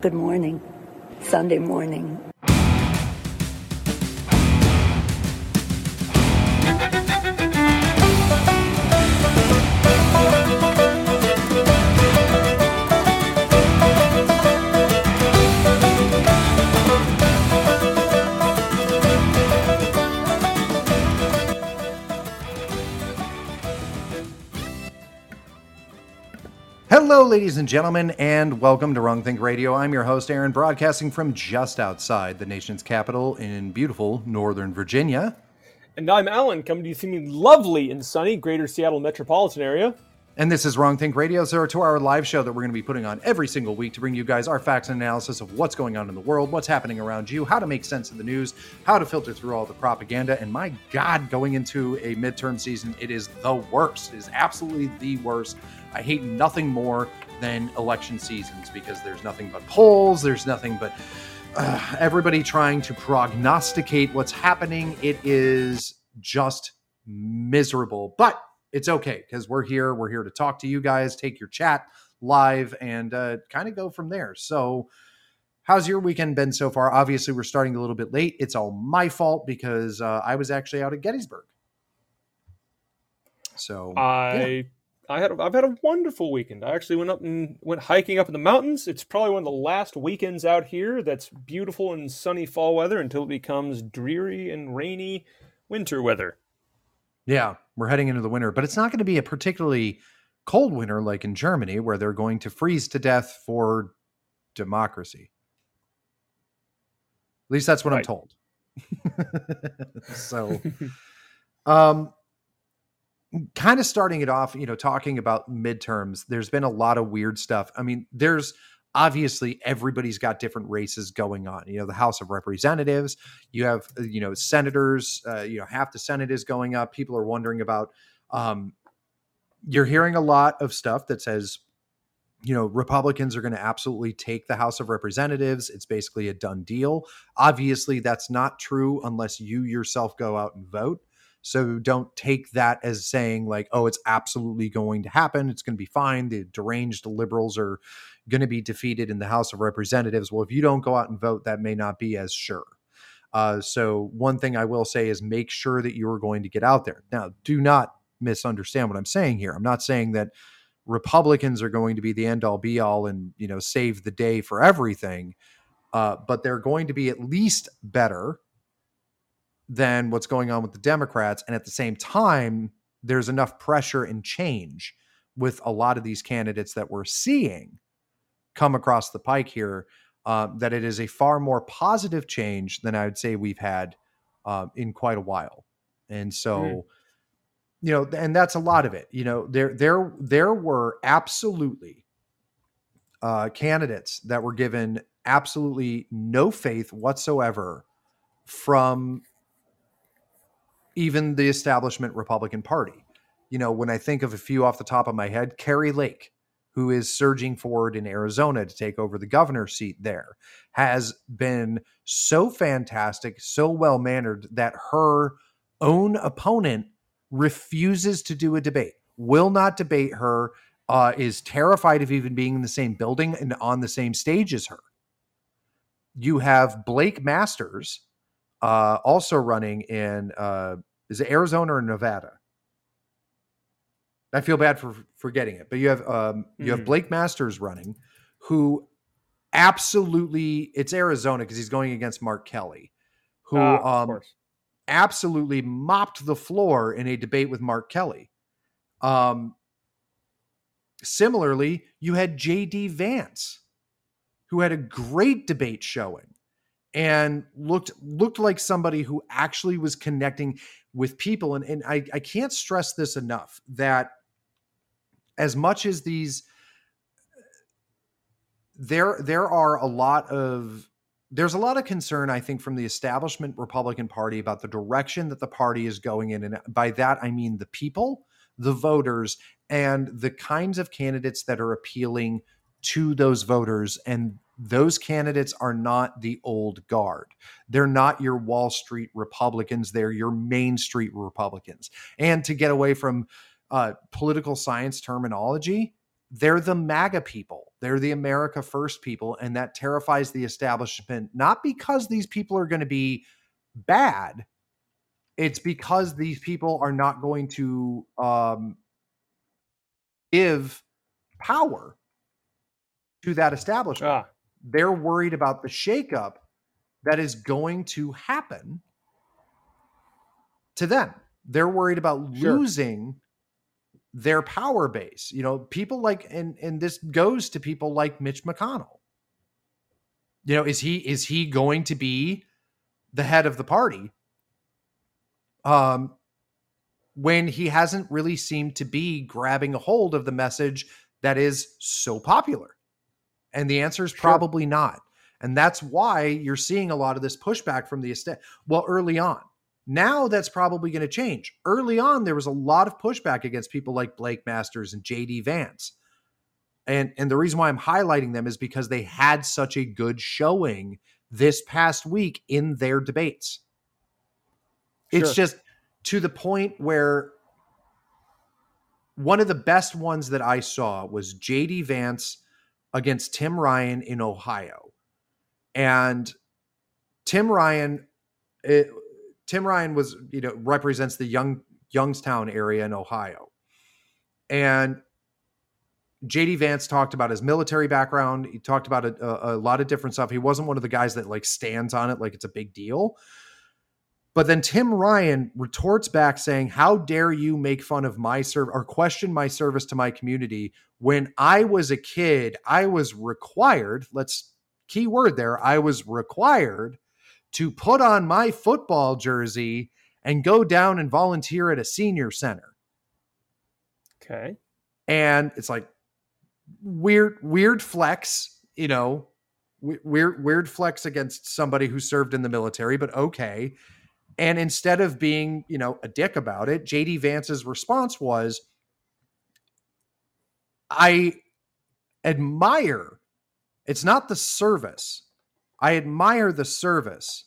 Good morning. Sunday morning. Hello, ladies and gentlemen, and welcome to Wrong Think Radio. I'm your host, Aaron, broadcasting from just outside the nation's capital in beautiful Northern Virginia. And I'm Alan, coming to you from the lovely and sunny greater Seattle metropolitan area. And this is Wrong Think Radio, so to our live show that we're going to be putting on every single week to bring you guys our facts and analysis of what's going on in the world, what's happening around you, how to make sense of the news, how to filter through all the propaganda. And my God, going into a midterm season, it is the worst. It is absolutely the worst. I hate nothing more than election seasons because there's nothing but polls, there's nothing but uh, everybody trying to prognosticate what's happening. It is just miserable. But it's okay because we're here. We're here to talk to you guys, take your chat live, and uh, kind of go from there. So, how's your weekend been so far? Obviously, we're starting a little bit late. It's all my fault because uh, I was actually out at Gettysburg. So I. Yeah. I had I've had a wonderful weekend. I actually went up and went hiking up in the mountains. It's probably one of the last weekends out here that's beautiful and sunny fall weather until it becomes dreary and rainy winter weather. Yeah, we're heading into the winter, but it's not going to be a particularly cold winter like in Germany, where they're going to freeze to death for democracy. At least that's what right. I'm told. so, um, kind of starting it off, you know, talking about midterms, there's been a lot of weird stuff. I mean, there's obviously everybody's got different races going on you know the house of representatives you have uh, you know senators uh, you know half the senate is going up people are wondering about um, you're hearing a lot of stuff that says you know republicans are going to absolutely take the house of representatives it's basically a done deal obviously that's not true unless you yourself go out and vote so don't take that as saying like, oh, it's absolutely going to happen. It's going to be fine. The deranged liberals are going to be defeated in the House of Representatives. Well, if you don't go out and vote, that may not be as sure. Uh, so one thing I will say is make sure that you are going to get out there. Now, do not misunderstand what I'm saying here. I'm not saying that Republicans are going to be the end all be all and you know save the day for everything, uh, but they're going to be at least better than what's going on with the Democrats. And at the same time, there's enough pressure and change with a lot of these candidates that we're seeing come across the pike here uh, that it is a far more positive change than I would say we've had uh, in quite a while. And so, mm. you know, and that's a lot of it. You know, there there there were absolutely uh, candidates that were given absolutely no faith whatsoever from even the establishment Republican Party. You know, when I think of a few off the top of my head, Kari Lake, who is surging forward in Arizona to take over the governor's seat there, has been so fantastic, so well mannered that her own opponent refuses to do a debate, will not debate her, uh, is terrified of even being in the same building and on the same stage as her. You have Blake Masters uh, also running in uh, is it Arizona or Nevada? I feel bad for forgetting it, but you have um, you mm-hmm. have Blake Masters running, who absolutely it's Arizona because he's going against Mark Kelly, who ah, um, absolutely mopped the floor in a debate with Mark Kelly. Um, similarly, you had J.D. Vance, who had a great debate showing and looked looked like somebody who actually was connecting with people and, and I, I can't stress this enough that as much as these there there are a lot of there's a lot of concern i think from the establishment republican party about the direction that the party is going in and by that i mean the people the voters and the kinds of candidates that are appealing to those voters and those candidates are not the old guard. They're not your Wall Street Republicans. They're your Main Street Republicans. And to get away from uh, political science terminology, they're the MAGA people. They're the America First people. And that terrifies the establishment, not because these people are going to be bad, it's because these people are not going to um, give power to that establishment. Ah, They're worried about the shakeup that is going to happen to them. They're worried about Sure. losing their power base. You know, people like and and this goes to people like Mitch McConnell. You know, is he is he going to be the head of the party? Um when he hasn't really seemed to be grabbing a hold of the message that is so popular. And the answer is Sure. probably not. And that's why you're seeing a lot of this pushback from the estate. Well, early on. Now that's probably going to change. Early on, there was a lot of pushback against people like Blake Masters and JD Vance. And and the reason why I'm highlighting them is because they had such a good showing this past week in their debates. It's just to the point where one of the best ones that I saw was JD Vance against Tim Ryan in Ohio. And Tim Ryan it, Tim Ryan was, you know, represents the young Youngstown area in Ohio. And JD Vance talked about his military background. He talked about a, a, a lot of different stuff. He wasn't one of the guys that like stands on it like it's a big deal. But then Tim Ryan retorts back saying, How dare you make fun of my service or question my service to my community? When I was a kid, I was required, let's key word there, I was required to put on my football jersey and go down and volunteer at a senior center. okay. And it's like weird, weird flex, you know, weird, weird flex against somebody who served in the military, but okay. And instead of being, you know, a dick about it, JD Vance's response was, I admire, it's not the service. I admire the service.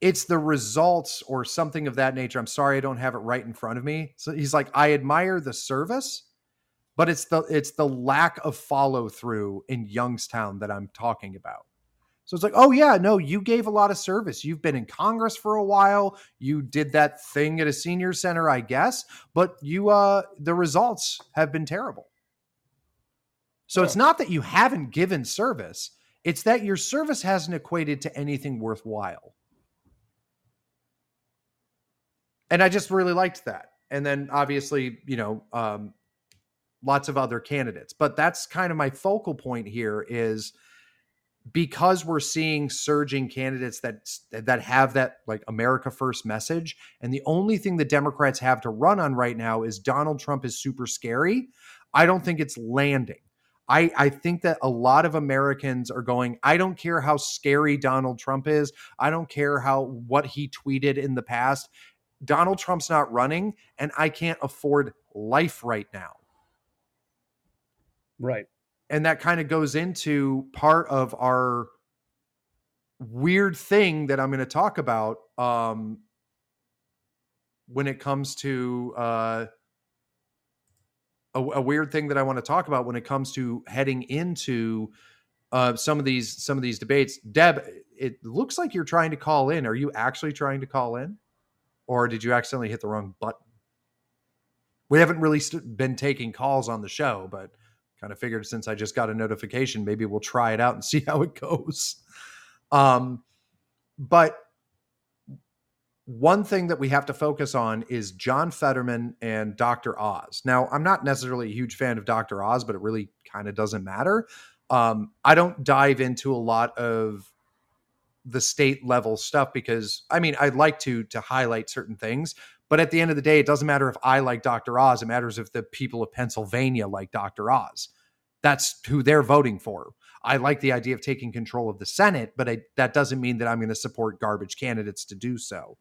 It's the results or something of that nature. I'm sorry I don't have it right in front of me. So he's like, I admire the service, but it's the it's the lack of follow through in Youngstown that I'm talking about. So it's like, oh yeah, no, you gave a lot of service. You've been in Congress for a while. You did that thing at a senior center, I guess, but you uh the results have been terrible. So it's Oh. not that you haven't given service, it's that your service hasn't equated to anything worthwhile. And I just really liked that. And then obviously, you know, um lots of other candidates. But that's kind of my focal point here is because we're seeing surging candidates that that have that like America first message and the only thing the Democrats have to run on right now is Donald Trump is super scary. I don't think it's landing. I, I think that a lot of Americans are going, I don't care how scary Donald Trump is. I don't care how what he tweeted in the past. Donald Trump's not running, and I can't afford life right now Right. and that kind of goes into part of our weird thing that I'm going to talk about um, when it comes to uh, a, a weird thing that I want to talk about when it comes to heading into uh, some of these some of these debates. Deb, it looks like you're trying to call in. Are you actually trying to call in, or did you accidentally hit the wrong button? We haven't really st- been taking calls on the show, but kind of figured since I just got a notification, maybe we'll try it out and see how it goes. Um, but one thing that we have to focus on is John Fetterman and Dr. Oz. Now, I'm not necessarily a huge fan of Dr. Oz, but it really kind of doesn't matter. Um, I don't dive into a lot of the state level stuff because I mean I'd like to to highlight certain things, but at the end of the day, it doesn't matter if I like Dr. Oz. It matters if the people of Pennsylvania like Dr. Oz. That's who they're voting for. I like the idea of taking control of the Senate, but I, that doesn't mean that I'm going to support garbage candidates to do so.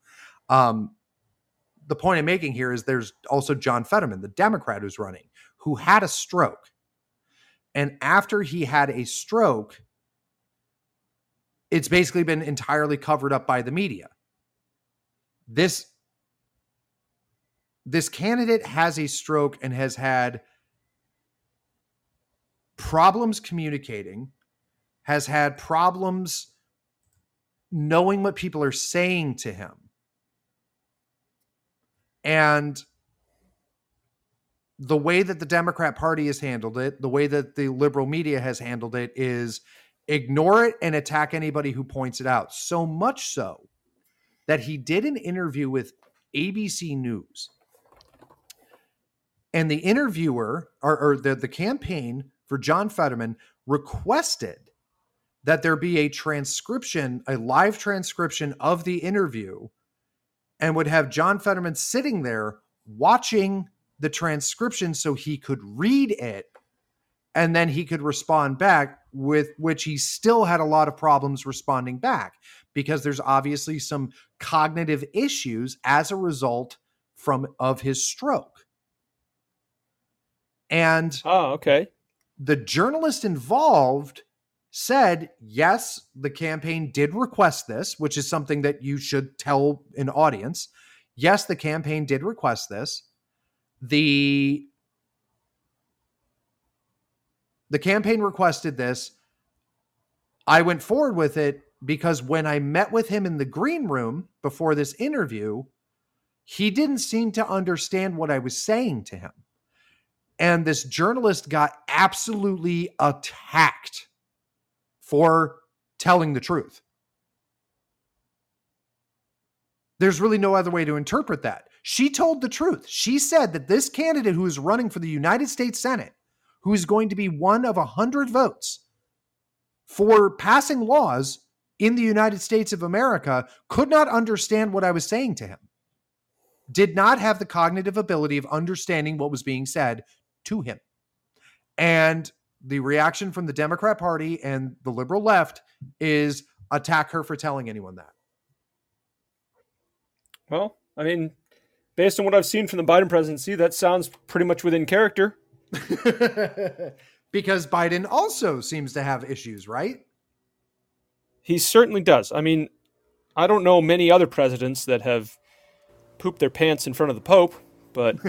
Um, the point I'm making here is there's also John Fetterman, the Democrat who's running, who had a stroke. And after he had a stroke, it's basically been entirely covered up by the media. This this candidate has a stroke and has had problems communicating, has had problems knowing what people are saying to him. And the way that the Democrat Party has handled it, the way that the liberal media has handled it is ignore it and attack anybody who points it out. So much so that he did an interview with ABC News. And the interviewer or, or the, the campaign for John Fetterman requested that there be a transcription, a live transcription of the interview, and would have John Fetterman sitting there watching the transcription so he could read it and then he could respond back with which he still had a lot of problems responding back because there's obviously some cognitive issues as a result from of his stroke. And oh okay the journalist involved said yes the campaign did request this which is something that you should tell an audience yes the campaign did request this the the campaign requested this. I went forward with it because when I met with him in the green room before this interview, he didn't seem to understand what I was saying to him. And this journalist got absolutely attacked for telling the truth. There's really no other way to interpret that. She told the truth. She said that this candidate who is running for the United States Senate, who is going to be one of a 100 votes for passing laws in the United States of America, could not understand what I was saying to him, did not have the cognitive ability of understanding what was being said to him. And the reaction from the Democrat Party and the liberal left is attack her for telling anyone that. Well, I mean, based on what I've seen from the Biden presidency, that sounds pretty much within character. because Biden also seems to have issues, right? He certainly does. I mean, I don't know many other presidents that have pooped their pants in front of the Pope, but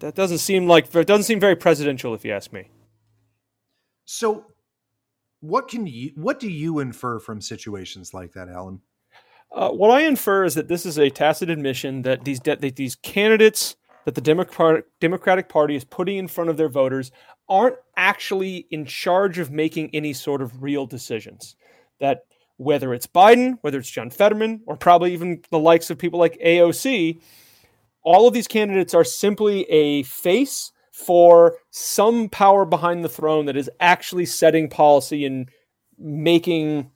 that doesn't seem like it doesn't seem very presidential, if you ask me. So, what can you what do you infer from situations like that, Alan? Uh, what I infer is that this is a tacit admission that these de- that these candidates that the Democratic Democratic Party is putting in front of their voters aren't actually in charge of making any sort of real decisions. That whether it's Biden, whether it's John Fetterman, or probably even the likes of people like AOC, all of these candidates are simply a face for some power behind the throne that is actually setting policy and making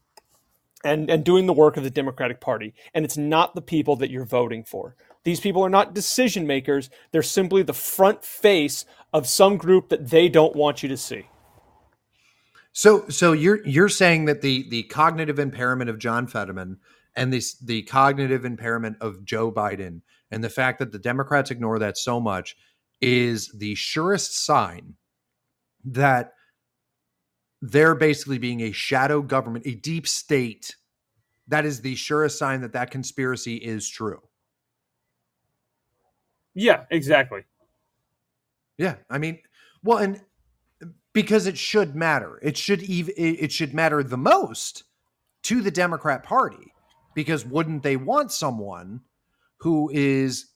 and, and doing the work of the Democratic Party. And it's not the people that you're voting for. These people are not decision makers. They're simply the front face of some group that they don't want you to see. So so you're you're saying that the the cognitive impairment of John Fetterman and this the cognitive impairment of Joe Biden and the fact that the Democrats ignore that so much is the surest sign that they're basically being a shadow government, a deep state. That is the surest sign that that conspiracy is true. Yeah, exactly. Yeah, I mean, well, and because it should matter, it should even it should matter the most to the Democrat Party because wouldn't they want someone who is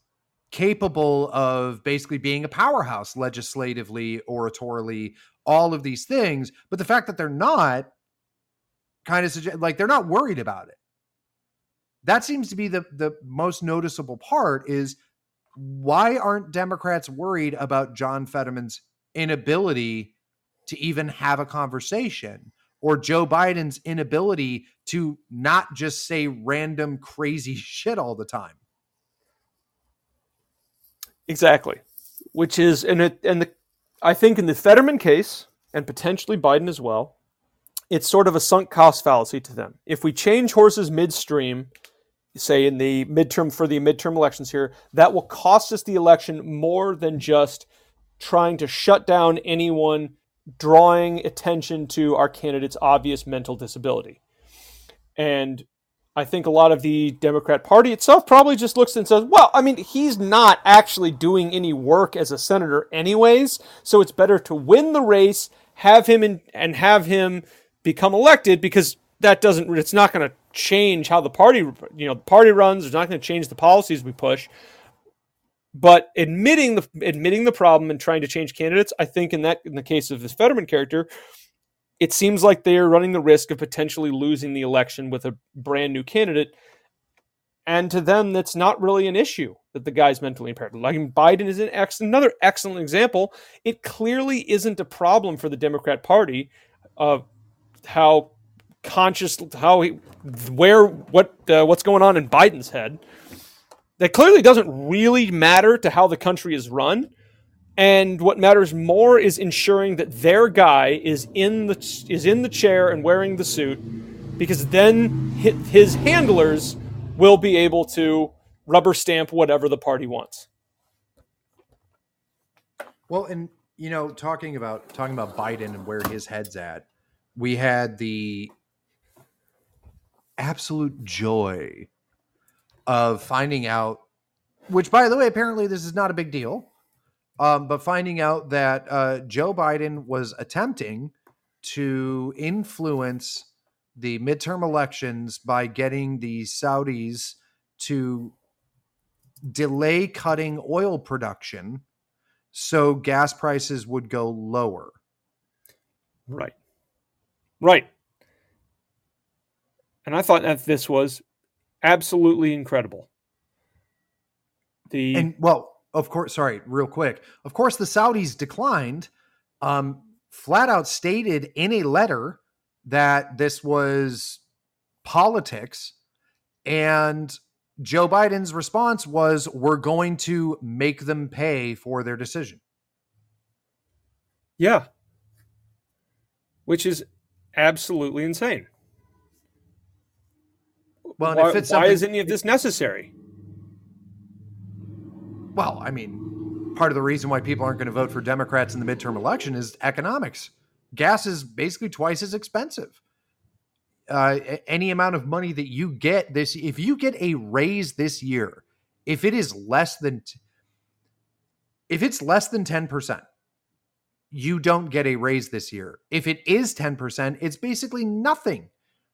capable of basically being a powerhouse legislatively, oratorily, all of these things. But the fact that they're not kind of suggest like they're not worried about it. That seems to be the the most noticeable part is why aren't Democrats worried about John Fetterman's inability to even have a conversation or Joe Biden's inability to not just say random crazy shit all the time? Exactly. Which is and it and the I think in the Fetterman case, and potentially Biden as well, it's sort of a sunk cost fallacy to them. If we change horses midstream, say in the midterm for the midterm elections here, that will cost us the election more than just trying to shut down anyone drawing attention to our candidate's obvious mental disability. And I think a lot of the Democrat Party itself probably just looks and says, well, I mean, he's not actually doing any work as a senator, anyways, so it's better to win the race, have him in, and have him become elected because that doesn't, it's not going to change how the party, you know, the party runs. It's not going to change the policies we push. But admitting the admitting the problem and trying to change candidates, I think in that in the case of this Fetterman character, it seems like they are running the risk of potentially losing the election with a brand new candidate. And to them, that's not really an issue that the guy's mentally impaired. Like Biden is an ex- another excellent example. It clearly isn't a problem for the Democrat Party of how conscious, how he, where, what, uh, what's going on in Biden's head. That clearly doesn't really matter to how the country is run. And what matters more is ensuring that their guy is in the is in the chair and wearing the suit, because then his handlers will be able to rubber stamp whatever the party wants. Well, and you know, talking about talking about Biden and where his head's at, we had the absolute joy of finding out, which, by the way, apparently this is not a big deal um, but finding out that uh, Joe Biden was attempting to influence the midterm elections by getting the Saudis to delay cutting oil production so gas prices would go lower. Right. Right. And I thought that this was absolutely incredible. The and well, of course, sorry, real quick. Of course, the Saudis declined, um, flat out stated in a letter that this was politics. And Joe Biden's response was, we're going to make them pay for their decision. Yeah. Which is absolutely insane. Well, why, why is any of this necessary? Well, I mean, part of the reason why people aren't going to vote for Democrats in the midterm election is economics. Gas is basically twice as expensive. Uh, any amount of money that you get this, if you get a raise this year, if it is less than, if it's less than 10%, you don't get a raise this year. If it is 10%, it's basically nothing.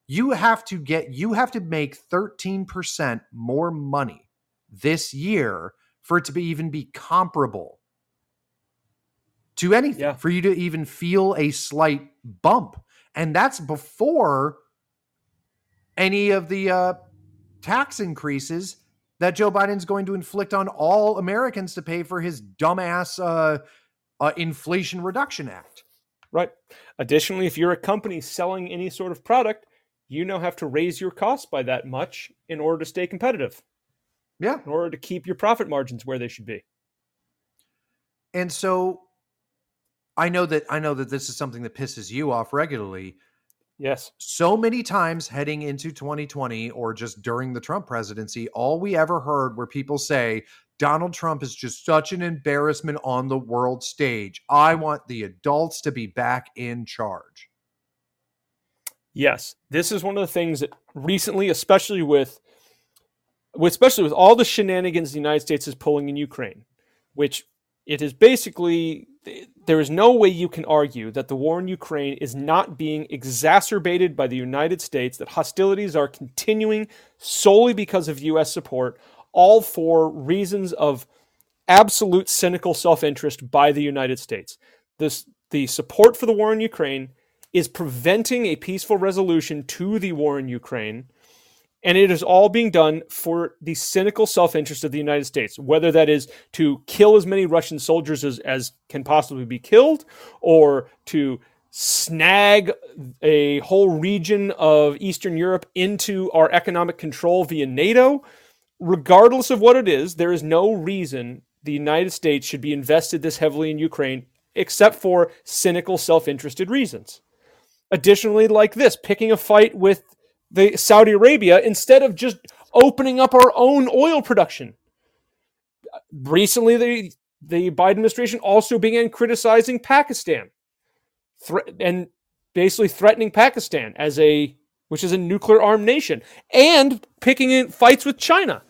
You have to get, you have to make 13% more money this year for it to be even be comparable to anything, yeah. for you to even feel a slight bump. And that's before any of the uh, tax increases that Joe Biden's going to inflict on all Americans to pay for his dumbass uh, uh, Inflation Reduction Act. Right. Additionally, if you're a company selling any sort of product, you now have to raise your costs by that much in order to stay competitive. Yeah. In order to keep your profit margins where they should be. And so I know that I know that this is something that pisses you off regularly. Yes. So many times heading into 2020 or just during the Trump presidency, all we ever heard were people say, Donald Trump is just such an embarrassment on the world stage. I want the adults to be back in charge. Yes. This is one of the things that recently, especially with especially with all the shenanigans the United States is pulling in Ukraine, which it is basically there is no way you can argue that the war in Ukraine is not being exacerbated by the United States, that hostilities are continuing solely because of US support, all for reasons of absolute cynical self-interest by the United States. This the support for the war in Ukraine is preventing a peaceful resolution to the war in Ukraine and it is all being done for the cynical self interest of the United States, whether that is to kill as many Russian soldiers as, as can possibly be killed, or to snag a whole region of Eastern Europe into our economic control via NATO. Regardless of what it is, there is no reason the United States should be invested this heavily in Ukraine except for cynical self interested reasons. Additionally, like this, picking a fight with the Saudi Arabia instead of just opening up our own oil production. Recently, the the Biden administration also began criticizing Pakistan, thre- and basically threatening Pakistan as a which is a nuclear armed nation, and picking in fights with China.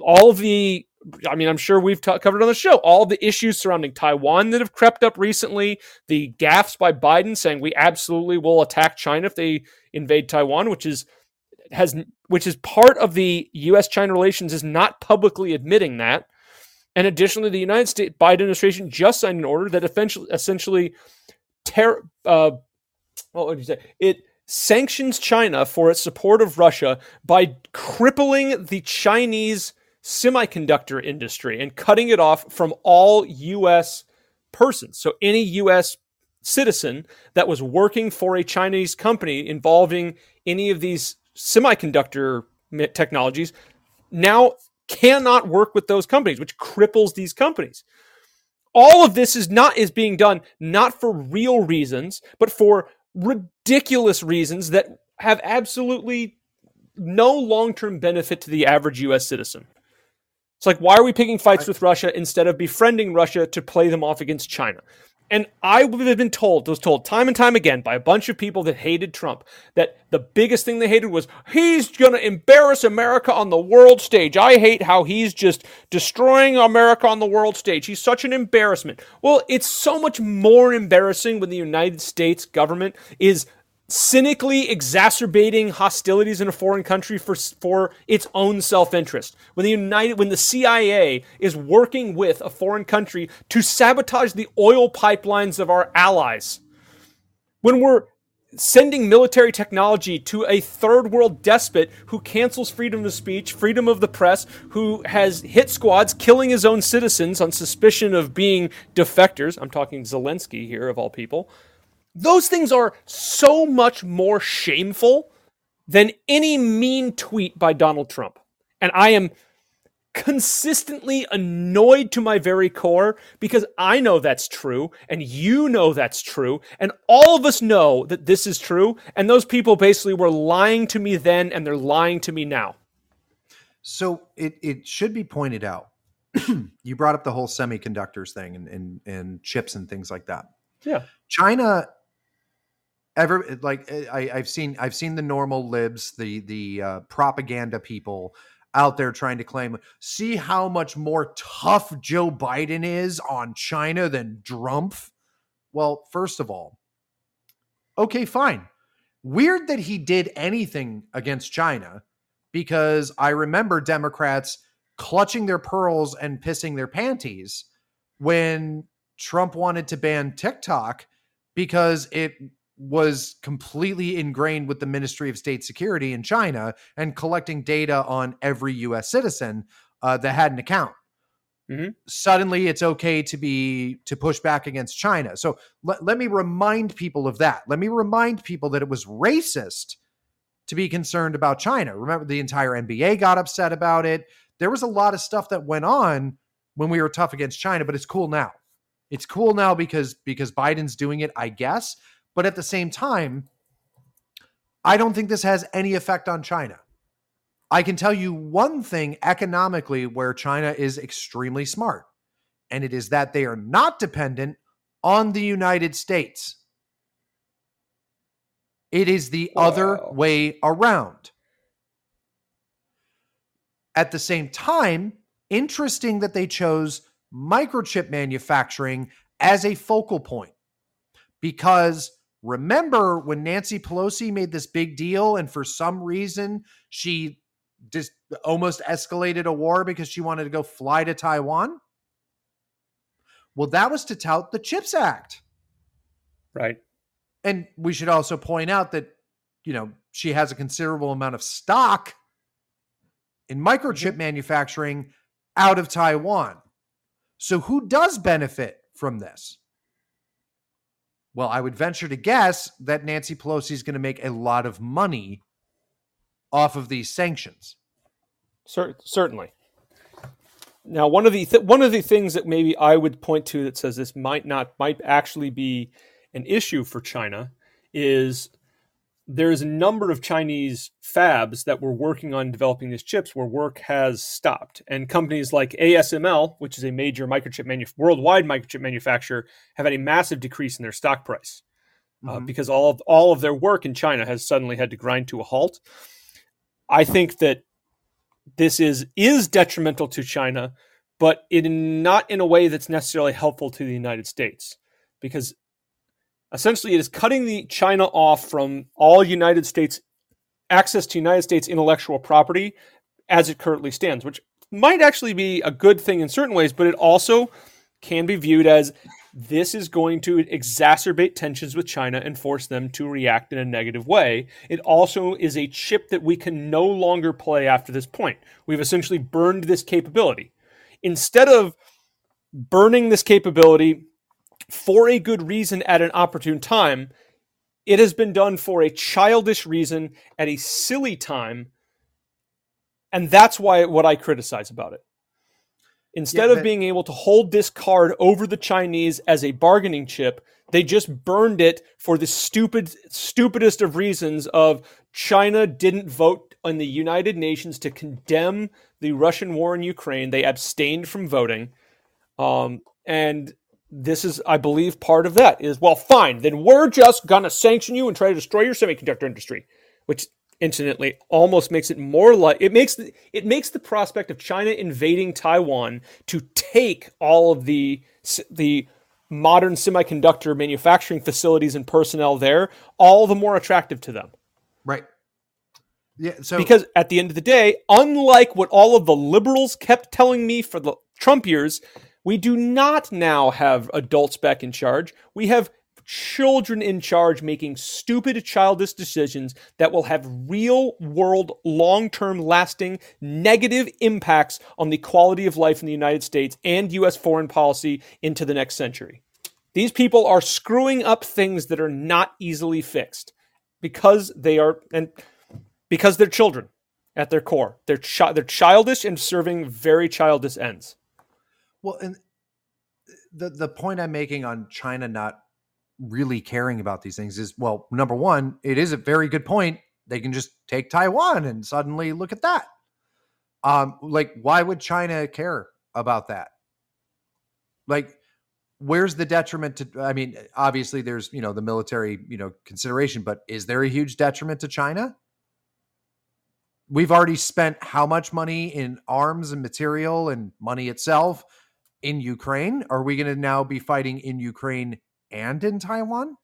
All of the, I mean, I'm sure we've t- covered on the show, all the issues surrounding Taiwan that have crept up recently, the gaffes by Biden saying we absolutely will attack China if they invade Taiwan, which is has which is part of the U.S. China relations is not publicly admitting that. And additionally, the United States Biden administration just signed an order that essentially, essentially, ter- uh, what would you say? It sanctions China for its support of Russia by crippling the Chinese semiconductor industry and cutting it off from all U.S. persons. So any U.S. citizen that was working for a Chinese company involving any of these semiconductor technologies now cannot work with those companies, which cripples these companies. All of this is not is being done not for real reasons, but for ridiculous reasons that have absolutely no long-term benefit to the average US citizen. It's like why are we picking fights with Russia instead of befriending Russia to play them off against China? And I have been told, was told time and time again by a bunch of people that hated Trump that the biggest thing they hated was he's going to embarrass America on the world stage. I hate how he's just destroying America on the world stage. He's such an embarrassment. Well, it's so much more embarrassing when the United States government is cynically exacerbating hostilities in a foreign country for for its own self-interest. When the United when the CIA is working with a foreign country to sabotage the oil pipelines of our allies. When we're sending military technology to a third world despot who cancels freedom of speech, freedom of the press, who has hit squads killing his own citizens on suspicion of being defectors. I'm talking Zelensky here of all people those things are so much more shameful than any mean tweet by Donald Trump. And I am consistently annoyed to my very core because I know that's true and you know that's true and all of us know that this is true and those people basically were lying to me then and they're lying to me now. So it it should be pointed out. you brought up the whole semiconductors thing and, and and chips and things like that. Yeah. China ever like eh, I, have seen I've seen the normal libs, the the uh, propaganda people out there trying to claim, see how much more tough Joe Biden is on China than Trump. Well, first of all, okay, fine. Weird that he did anything against China because I remember Democrats clutching their pearls and pissing their panties when Trump wanted to ban TikTok because it was completely ingrained with the Ministry of State Security in China and collecting data on every U.S. citizen uh, that had an account. Mm-hmm. Suddenly, it's okay to be to push back against China. So let, let me remind people of that. Let me remind people that it was racist to be concerned about China. Remember, the entire NBA got upset about it. There was a lot of stuff that went on when we were tough against China, but it's cool now. It's cool now because because Biden's doing it, I guess. But at the same time, I don't think this has any effect on China. I can tell you one thing economically where China is extremely smart, and it is that they are not dependent on the United States. It is the wow. other way around. At the same time, interesting that they chose microchip manufacturing as a focal point because Remember when Nancy Pelosi made this big deal and for some reason she just almost escalated a war because she wanted to go fly to Taiwan? Well, that was to tout the CHIPS Act. Right. And we should also point out that, you know, she has a considerable amount of stock in microchip mm-hmm. manufacturing out of Taiwan. So who does benefit from this? Well, I would venture to guess that Nancy Pelosi is going to make a lot of money off of these sanctions. Cer- certainly. Now, one of the th- one of the things that maybe I would point to that says this might not might actually be an issue for China is there's a number of Chinese fabs that were working on developing these chips where work has stopped. And companies like ASML, which is a major microchip manu- worldwide microchip manufacturer, have had a massive decrease in their stock price. uh, Mhm. because all of all of their work in China has suddenly had to grind to a halt. I think that this is is detrimental to China, but in not in a way that's necessarily helpful to the United States, because essentially it is cutting the China off from all United States access to United States intellectual property as it currently stands, which might actually be a good thing in certain ways, but it also can be viewed as this is going to exacerbate tensions with China and force them to react in a negative way. It also is a chip that we can no longer play after this point. We've essentially burned this capability. Instead of burning this capability for a good reason at an opportune time, it has been done for a childish reason at a silly time. And that's why what I criticize about it. Instead Yeah, of being able to hold this card over the Chinese as a bargaining chip, they just burned it for the stupid, stupidest of reasons of China didn't vote in the United Nations to condemn the Russian war in Ukraine. They abstained from voting. Um, and this is, I believe, part of that is, well, fine, then we're just going to sanction you and try to destroy your semiconductor industry, which incidentally almost makes it more like it makes the, it makes the prospect of China invading Taiwan to take all of the the modern semiconductor manufacturing facilities and personnel there all the more attractive to them Right. Yeah. So because at the end of the day unlike what all of the liberals kept telling me for the Trump years we do not now have adults back in charge we have children in charge making stupid childish decisions that will have real world long term lasting negative impacts on the quality of life in the United States and US foreign policy into the next century. These people are screwing up things that are not easily fixed because they are and because they're children at their core. They're chi- they're childish and serving very childish ends. Well, and the the point I'm making on China not really caring about these things is well, number one, it is a very good point. They can just take Taiwan and suddenly look at that. Um, like, why would China care about that? Like, where's the detriment to? I mean, obviously, there's you know the military you know consideration, but is there a huge detriment to China? We've already spent how much money in arms and material and money itself in Ukraine? Are we going to now be fighting in Ukraine and in Taiwan?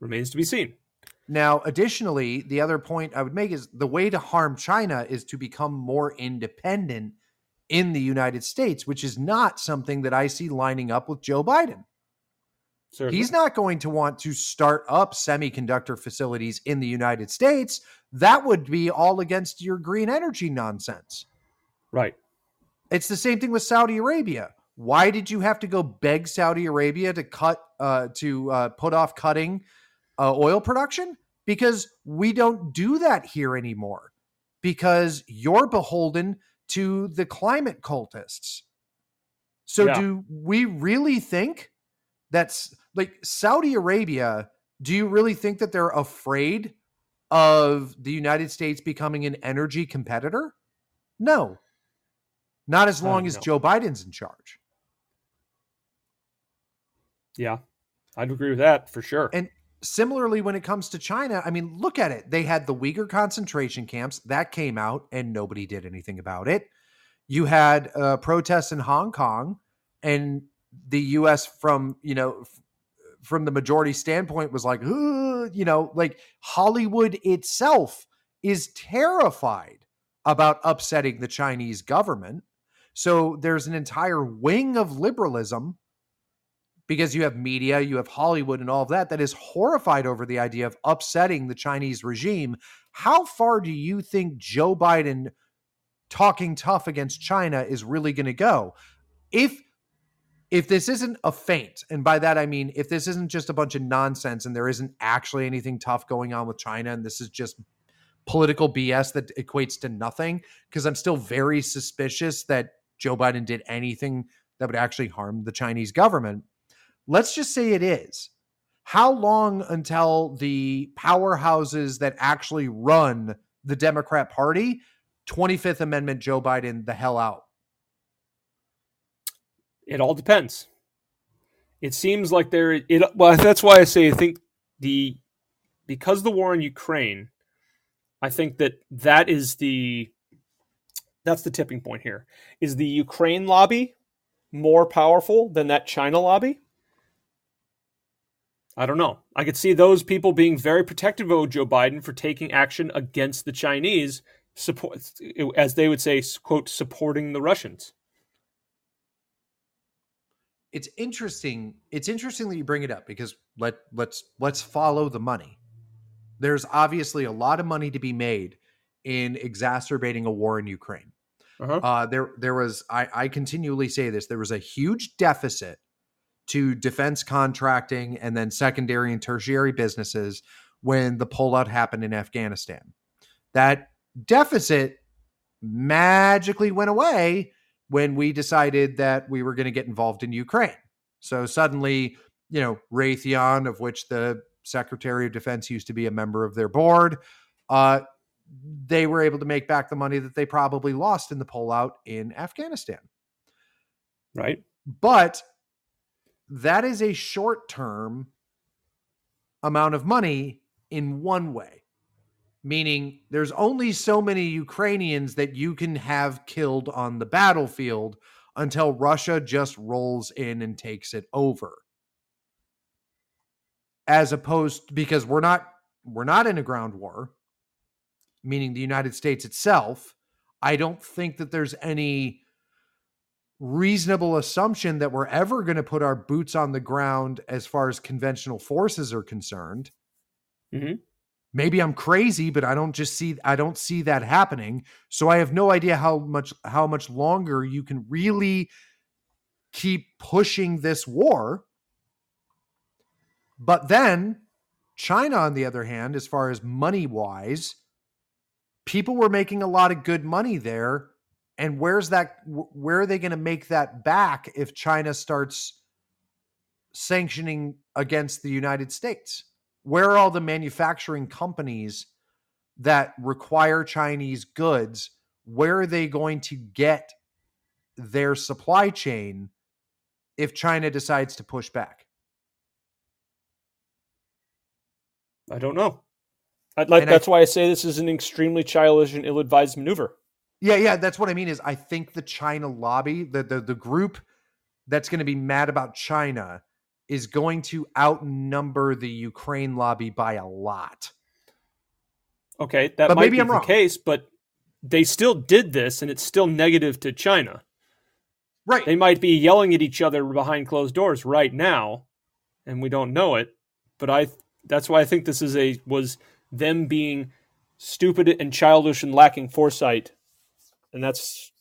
Remains to be seen. Now, additionally, the other point I would make is the way to harm China is to become more independent in the United States, which is not something that I see lining up with Joe Biden. Certainly. He's not going to want to start up semiconductor facilities in the United States. That would be all against your green energy nonsense. right. It's the same thing with Saudi Arabia. Why did you have to go beg Saudi Arabia to cut uh, to uh, put off cutting uh, oil production? Because we don't do that here anymore. Because you're beholden to the climate cultists. So, Yeah. do we really think that's like Saudi Arabia? Do you really think that they're afraid of the United States becoming an energy competitor? No, not as Uh, long as no. Joe Biden's in charge. Yeah. I'd agree with that for sure. And similarly, when it comes to China, I mean, look at it. They had the Uyghur concentration camps that came out, and nobody did anything about it. You had uh, protests in Hong Kong, and the U.S. from you know from the majority standpoint was like, you know, like Hollywood itself is terrified about upsetting the Chinese government. So there's an entire wing of liberalism because you have media, you have Hollywood, and all of that that is horrified over the idea of upsetting the Chinese regime. How far do you think Joe Biden talking tough against China is really going to go? If if this isn't a feint, and by that I mean if this isn't just a bunch of nonsense and there isn't actually anything tough going on with China, and this is just political BS that equates to nothing, because I'm still very suspicious that Joe Biden did anything that would actually harm the Chinese government. Let's just say it is. How long until the powerhouses that actually run the Democrat Party, 25th Amendment Joe Biden the hell out? It all depends. it seems like there it well that's why I say I think the because the war in Ukraine I think that that is the that's the tipping point here. Is the Ukraine lobby more powerful than that China lobby? I don't know. I could see those people being very protective of Joe Biden for taking action against the Chinese, support, as they would say, quote, supporting the Russians. It's interesting. It's interesting that you bring it up because let let's let's follow the money. There's obviously a lot of money to be made in exacerbating a war in Ukraine. Uh-huh. Uh, there, there was. I, I continually say this. There was a huge deficit to defense contracting and then secondary and tertiary businesses when the pullout happened in Afghanistan. That deficit magically went away when we decided that we were going to get involved in Ukraine. So suddenly, you know, Raytheon, of which the Secretary of Defense used to be a member of their board, uh, they were able to make back the money that they probably lost in the pullout in Afghanistan. Right. But that is a short term amount of money in one way, meaning there's only so many Ukrainians that you can have killed on the battlefield until Russia just rolls in and takes it over. As opposed because we're not we're not in a ground war meaning the United States itself, I don't think that there's any reasonable assumption that we're ever going to put our boots on the ground as far as conventional forces are concerned. Mm-hmm. Maybe I'm crazy, but I don't just see I don't see that happening. So I have no idea how much how much longer you can really keep pushing this war. But then China, on the other hand, as far as money wise, people were making a lot of good money there and where's that where are they going to make that back if china starts sanctioning against the united states? Where are all the manufacturing companies that require chinese goods? Where are they going to get their supply chain if china decides to push back? I don't know like, that's I, why I say this is an extremely childish and ill-advised maneuver. Yeah, yeah, that's what I mean. Is I think the China lobby, the the, the group that's going to be mad about China, is going to outnumber the Ukraine lobby by a lot. Okay, that but might be I'm the wrong. case, but they still did this, and it's still negative to China. Right. They might be yelling at each other behind closed doors right now, and we don't know it. But I, that's why I think this is a was them being stupid and childish and lacking foresight, and that's.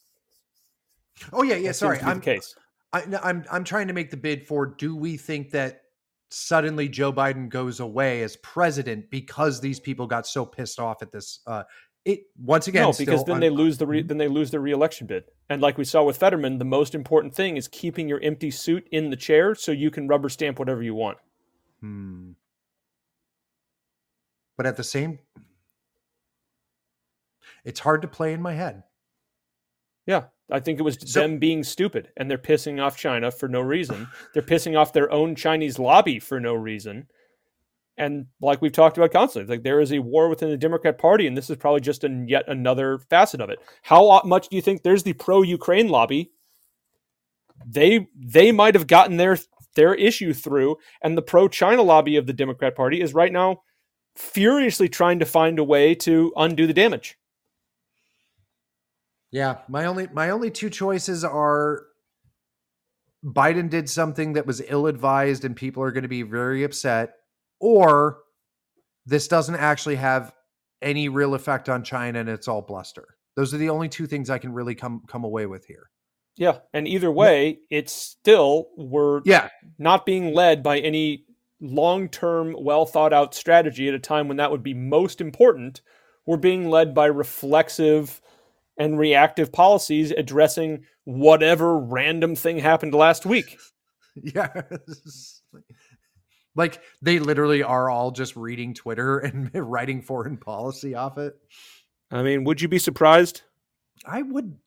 Oh yeah, yeah. Sorry, I'm case. I, I'm I'm trying to make the bid for. Do we think that suddenly Joe Biden goes away as president because these people got so pissed off at this? Uh, it once again, no, because then un- they lose the re- then they lose the reelection bid. And like we saw with Fetterman, the most important thing is keeping your empty suit in the chair so you can rubber stamp whatever you want. Hmm but at the same it's hard to play in my head. Yeah, I think it was so, them being stupid and they're pissing off China for no reason. they're pissing off their own Chinese lobby for no reason. And like we've talked about constantly, like there is a war within the Democrat Party, and this is probably just an, yet another facet of it. How much do you think there's the pro-Ukraine lobby? They they might have gotten their their issue through, and the pro-China lobby of the Democrat Party is right now furiously trying to find a way to undo the damage. Yeah, my only my only two choices are Biden did something that was ill advised and people are going to be very upset or this doesn't actually have any real effect on China and it's all bluster. Those are the only two things I can really come come away with here. Yeah, and either way, it's still we're yeah not being led by any long term, well thought out strategy at a time when that would be most important, we're being led by reflexive and reactive policies addressing whatever random thing happened last week. Yeah. like they literally are all just reading Twitter and writing foreign policy off it. I mean, would you be surprised? I would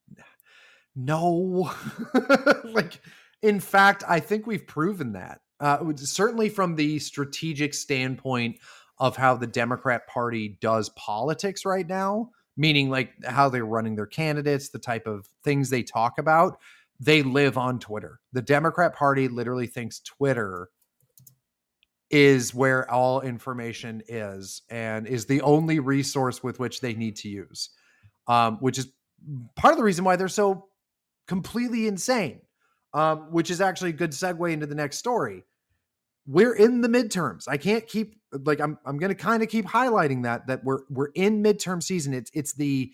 no. like In fact, I think we've proven that. Uh, certainly from the strategic standpoint of how the Democrat Party does politics right now, meaning like how they're running their candidates, the type of things they talk about, they live on Twitter. The Democrat Party literally thinks Twitter is where all information is and is the only resource with which they need to use, um, which is part of the reason why they're so completely insane, um, which is actually a good segue into the next story we're in the midterms. I can't keep like I'm I'm going to kind of keep highlighting that that we're we're in midterm season. It's it's the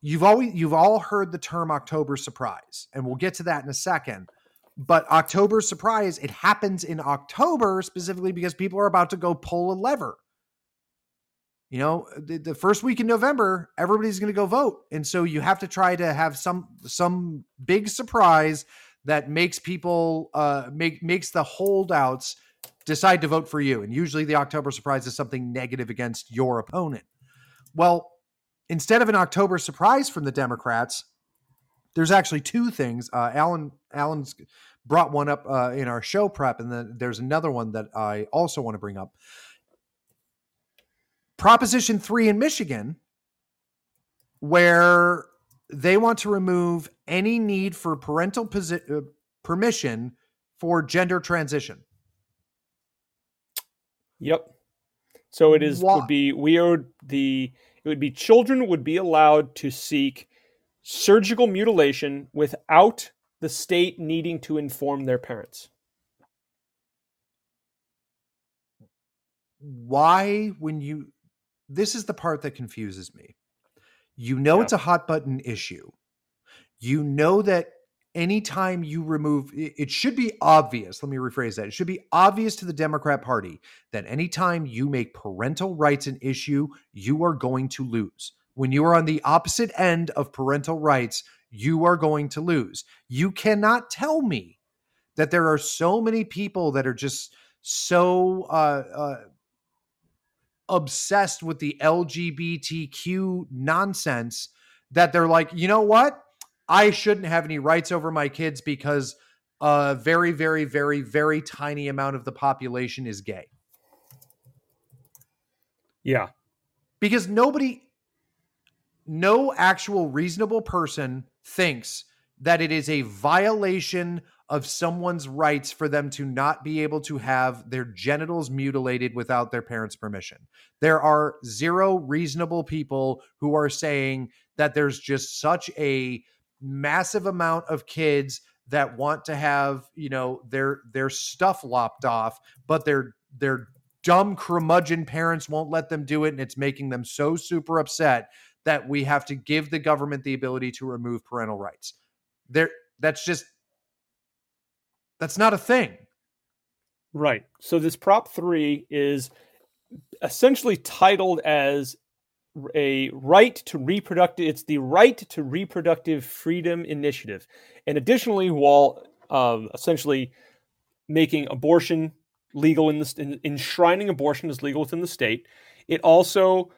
you've always you've all heard the term October surprise, and we'll get to that in a second. But October surprise, it happens in October specifically because people are about to go pull a lever. You know, the, the first week in November, everybody's going to go vote, and so you have to try to have some some big surprise that makes people uh, make makes the holdouts decide to vote for you. And usually, the October surprise is something negative against your opponent. Well, instead of an October surprise from the Democrats, there's actually two things. Uh, Alan Alan's brought one up uh, in our show prep, and then there's another one that I also want to bring up. Proposition three in Michigan, where they want to remove any need for parental posi- uh, permission for gender transition. Yep. So it is Why? would be we are the it would be children would be allowed to seek surgical mutilation without the state needing to inform their parents. Why when you this is the part that confuses me. You know yeah. it's a hot button issue. You know that anytime you remove it should be obvious let me rephrase that it should be obvious to the democrat party that anytime you make parental rights an issue you are going to lose when you are on the opposite end of parental rights you are going to lose you cannot tell me that there are so many people that are just so uh, uh, obsessed with the LGBTQ nonsense that they're like, you know what? I shouldn't have any rights over my kids because a very, very, very, very tiny amount of the population is gay. Yeah. Because nobody, no actual reasonable person thinks that it is a violation of someone's rights for them to not be able to have their genitals mutilated without their parents' permission. There are zero reasonable people who are saying that there's just such a massive amount of kids that want to have, you know, their their stuff lopped off, but their their dumb curmudgeon parents won't let them do it and it's making them so super upset that we have to give the government the ability to remove parental rights. There that's just that's not a thing. Right. So this Prop 3 is essentially titled as a right to reproductive it's the right to reproductive freedom initiative and additionally while um, essentially making abortion legal in the in, enshrining abortion as legal within the state it also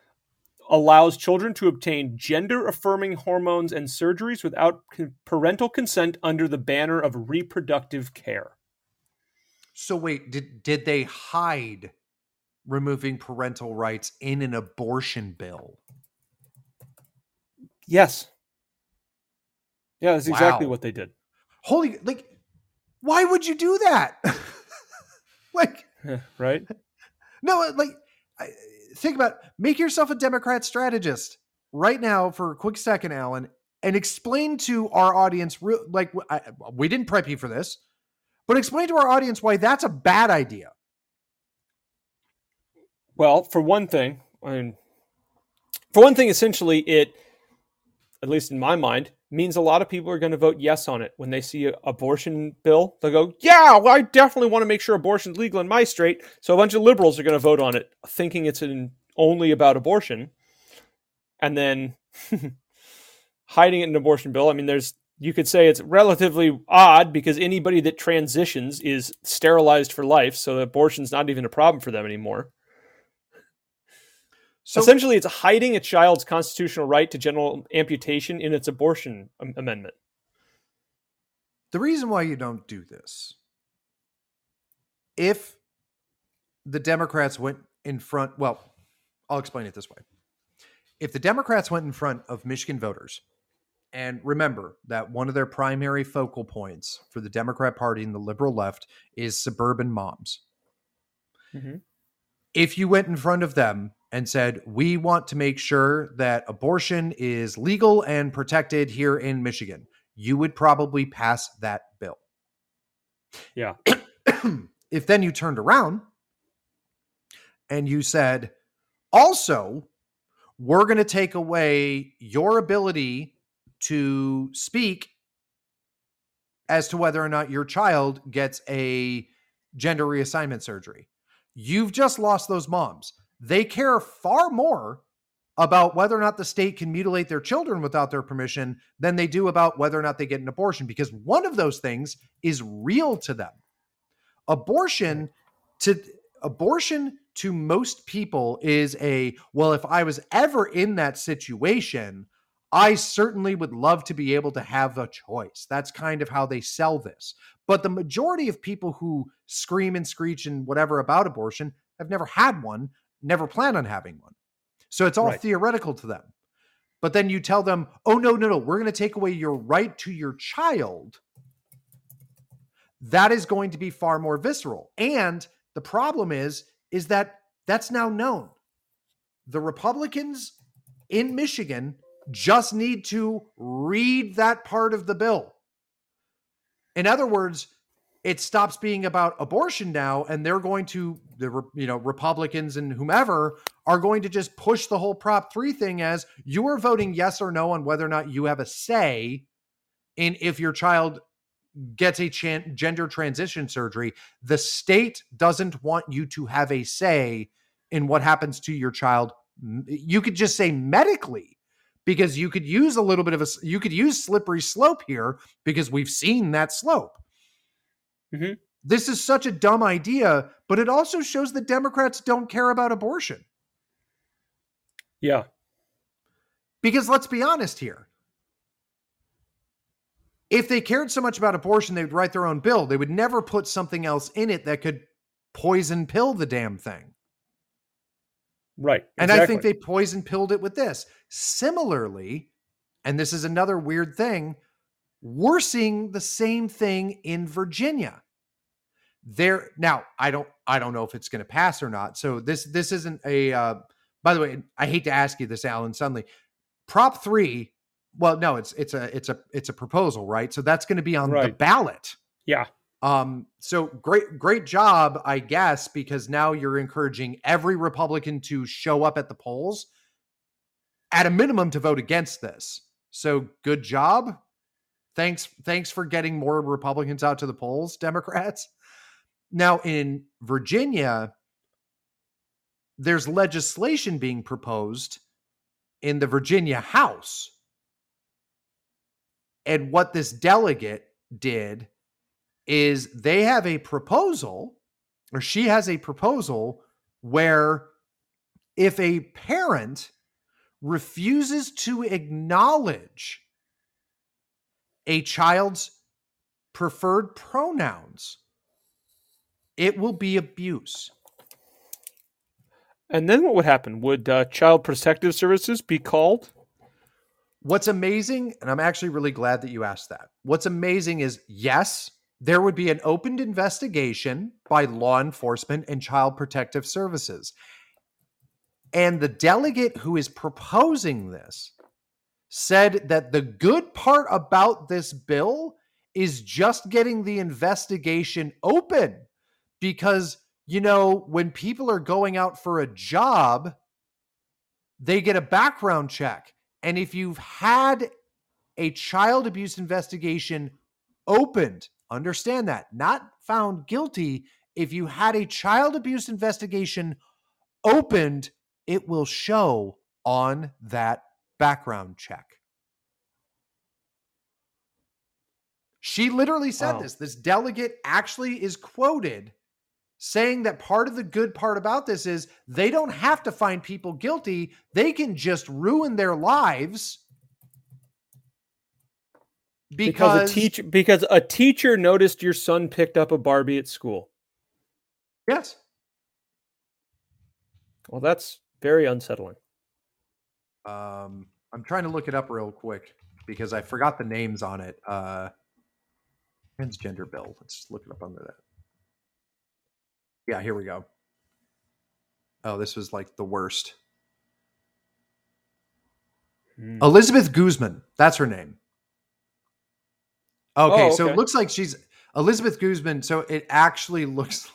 allows children to obtain gender affirming hormones and surgeries without parental consent under the banner of reproductive care. So wait, did did they hide removing parental rights in an abortion bill? Yes. Yeah, that's wow. exactly what they did. Holy like why would you do that? like right? No, like I, think about make yourself a Democrat strategist right now for a quick second, Alan, and explain to our audience, like I, we didn't prep you for this, but explain to our audience why that's a bad idea. Well, for one thing, I mean, for one thing, essentially, it, at least in my mind, means a lot of people are going to vote yes on it when they see an abortion bill. They'll go, "Yeah, well, I definitely want to make sure abortion's legal in my state." So a bunch of liberals are going to vote on it, thinking it's an, only about abortion, and then hiding it in an abortion bill. I mean, there's you could say it's relatively odd because anybody that transitions is sterilized for life, so abortion's not even a problem for them anymore. So essentially, it's hiding a child's constitutional right to general amputation in its abortion amendment. The reason why you don't do this, if the Democrats went in front, well, I'll explain it this way. If the Democrats went in front of Michigan voters, and remember that one of their primary focal points for the Democrat Party and the liberal left is suburban moms. Mhm. If you went in front of them and said, We want to make sure that abortion is legal and protected here in Michigan, you would probably pass that bill. Yeah. if then you turned around and you said, also, we're going to take away your ability to speak as to whether or not your child gets a gender reassignment surgery. You've just lost those moms. They care far more about whether or not the state can mutilate their children without their permission than they do about whether or not they get an abortion because one of those things is real to them. Abortion to abortion to most people is a well if I was ever in that situation I certainly would love to be able to have a choice. That's kind of how they sell this. But the majority of people who scream and screech and whatever about abortion have never had one, never plan on having one. So it's all Right. theoretical to them. But then you tell them, oh, no, no, no, we're going to take away your right to your child. That is going to be far more visceral. And the problem is, is that that's now known. The Republicans in Michigan just need to read that part of the bill. In other words, it stops being about abortion now and they're going to the you know Republicans and whomever are going to just push the whole prop 3 thing as you are voting yes or no on whether or not you have a say in if your child gets a chan- gender transition surgery the state doesn't want you to have a say in what happens to your child you could just say medically because you could use a little bit of a you could use slippery slope here because we've seen that slope. Mhm. this is such a dumb idea but it also shows that democrats don't care about abortion. Yeah. because let's be honest here. If they cared so much about abortion they would write their own bill. They would never put something else in it that could poison pill the damn thing Right. And I think they poison pilled it with this. Similarly, and this is another weird thing, we're seeing the same thing in Virginia. There now, I don't I don't know if it's going to pass or not. So this this isn't a uh by the way, I hate to ask you this, Alan, suddenly. Prop 3, well, no, it's it's a it's a it's a proposal, right? So that's going to be on the ballot. Yeah. Um, so great, great job, I guess, because now you're encouraging every Republican to show up at the polls at a minimum to vote against this. So good job. Thanks, thanks for getting more Republicans out to the polls, Democrats. Now in Virginia, there's legislation being proposed in the Virginia House. And what this delegate did is they have a proposal, or she has a proposal where if a parent refuses to acknowledge a child's preferred pronouns, it will be abuse. And then what would happen? Would uh, Child Protective Services be called? What's amazing, and I'm actually really glad that you asked that. What's amazing is yes, there would be an opened investigation by law enforcement and child protective services. And the delegate who is proposing this said that the good part about this bill is just getting the investigation open because you know when people are going out for a job they get a background check and if you've had a child abuse investigation opened understand that. Not found guilty. If you had a child abuse investigation opened it will show on that background check. She literally said Wow. this. This delegate actually is quoted saying that part of the good part about this is they don't have to find people guilty. They can just ruin their lives because, because a teacher because a teacher noticed your son picked up a Barbie at school. Yes. Well, that's very unsettling. Um, I'm trying to look it up real quick because I forgot the names on it. Uh, transgender bill. Let's look it up under that. Yeah, here we go. Oh, this was like the worst. Hmm. Elizabeth Guzman. That's her name. Okay, Oh, so it looks like she's Elizabeth Guzman. So it actually looks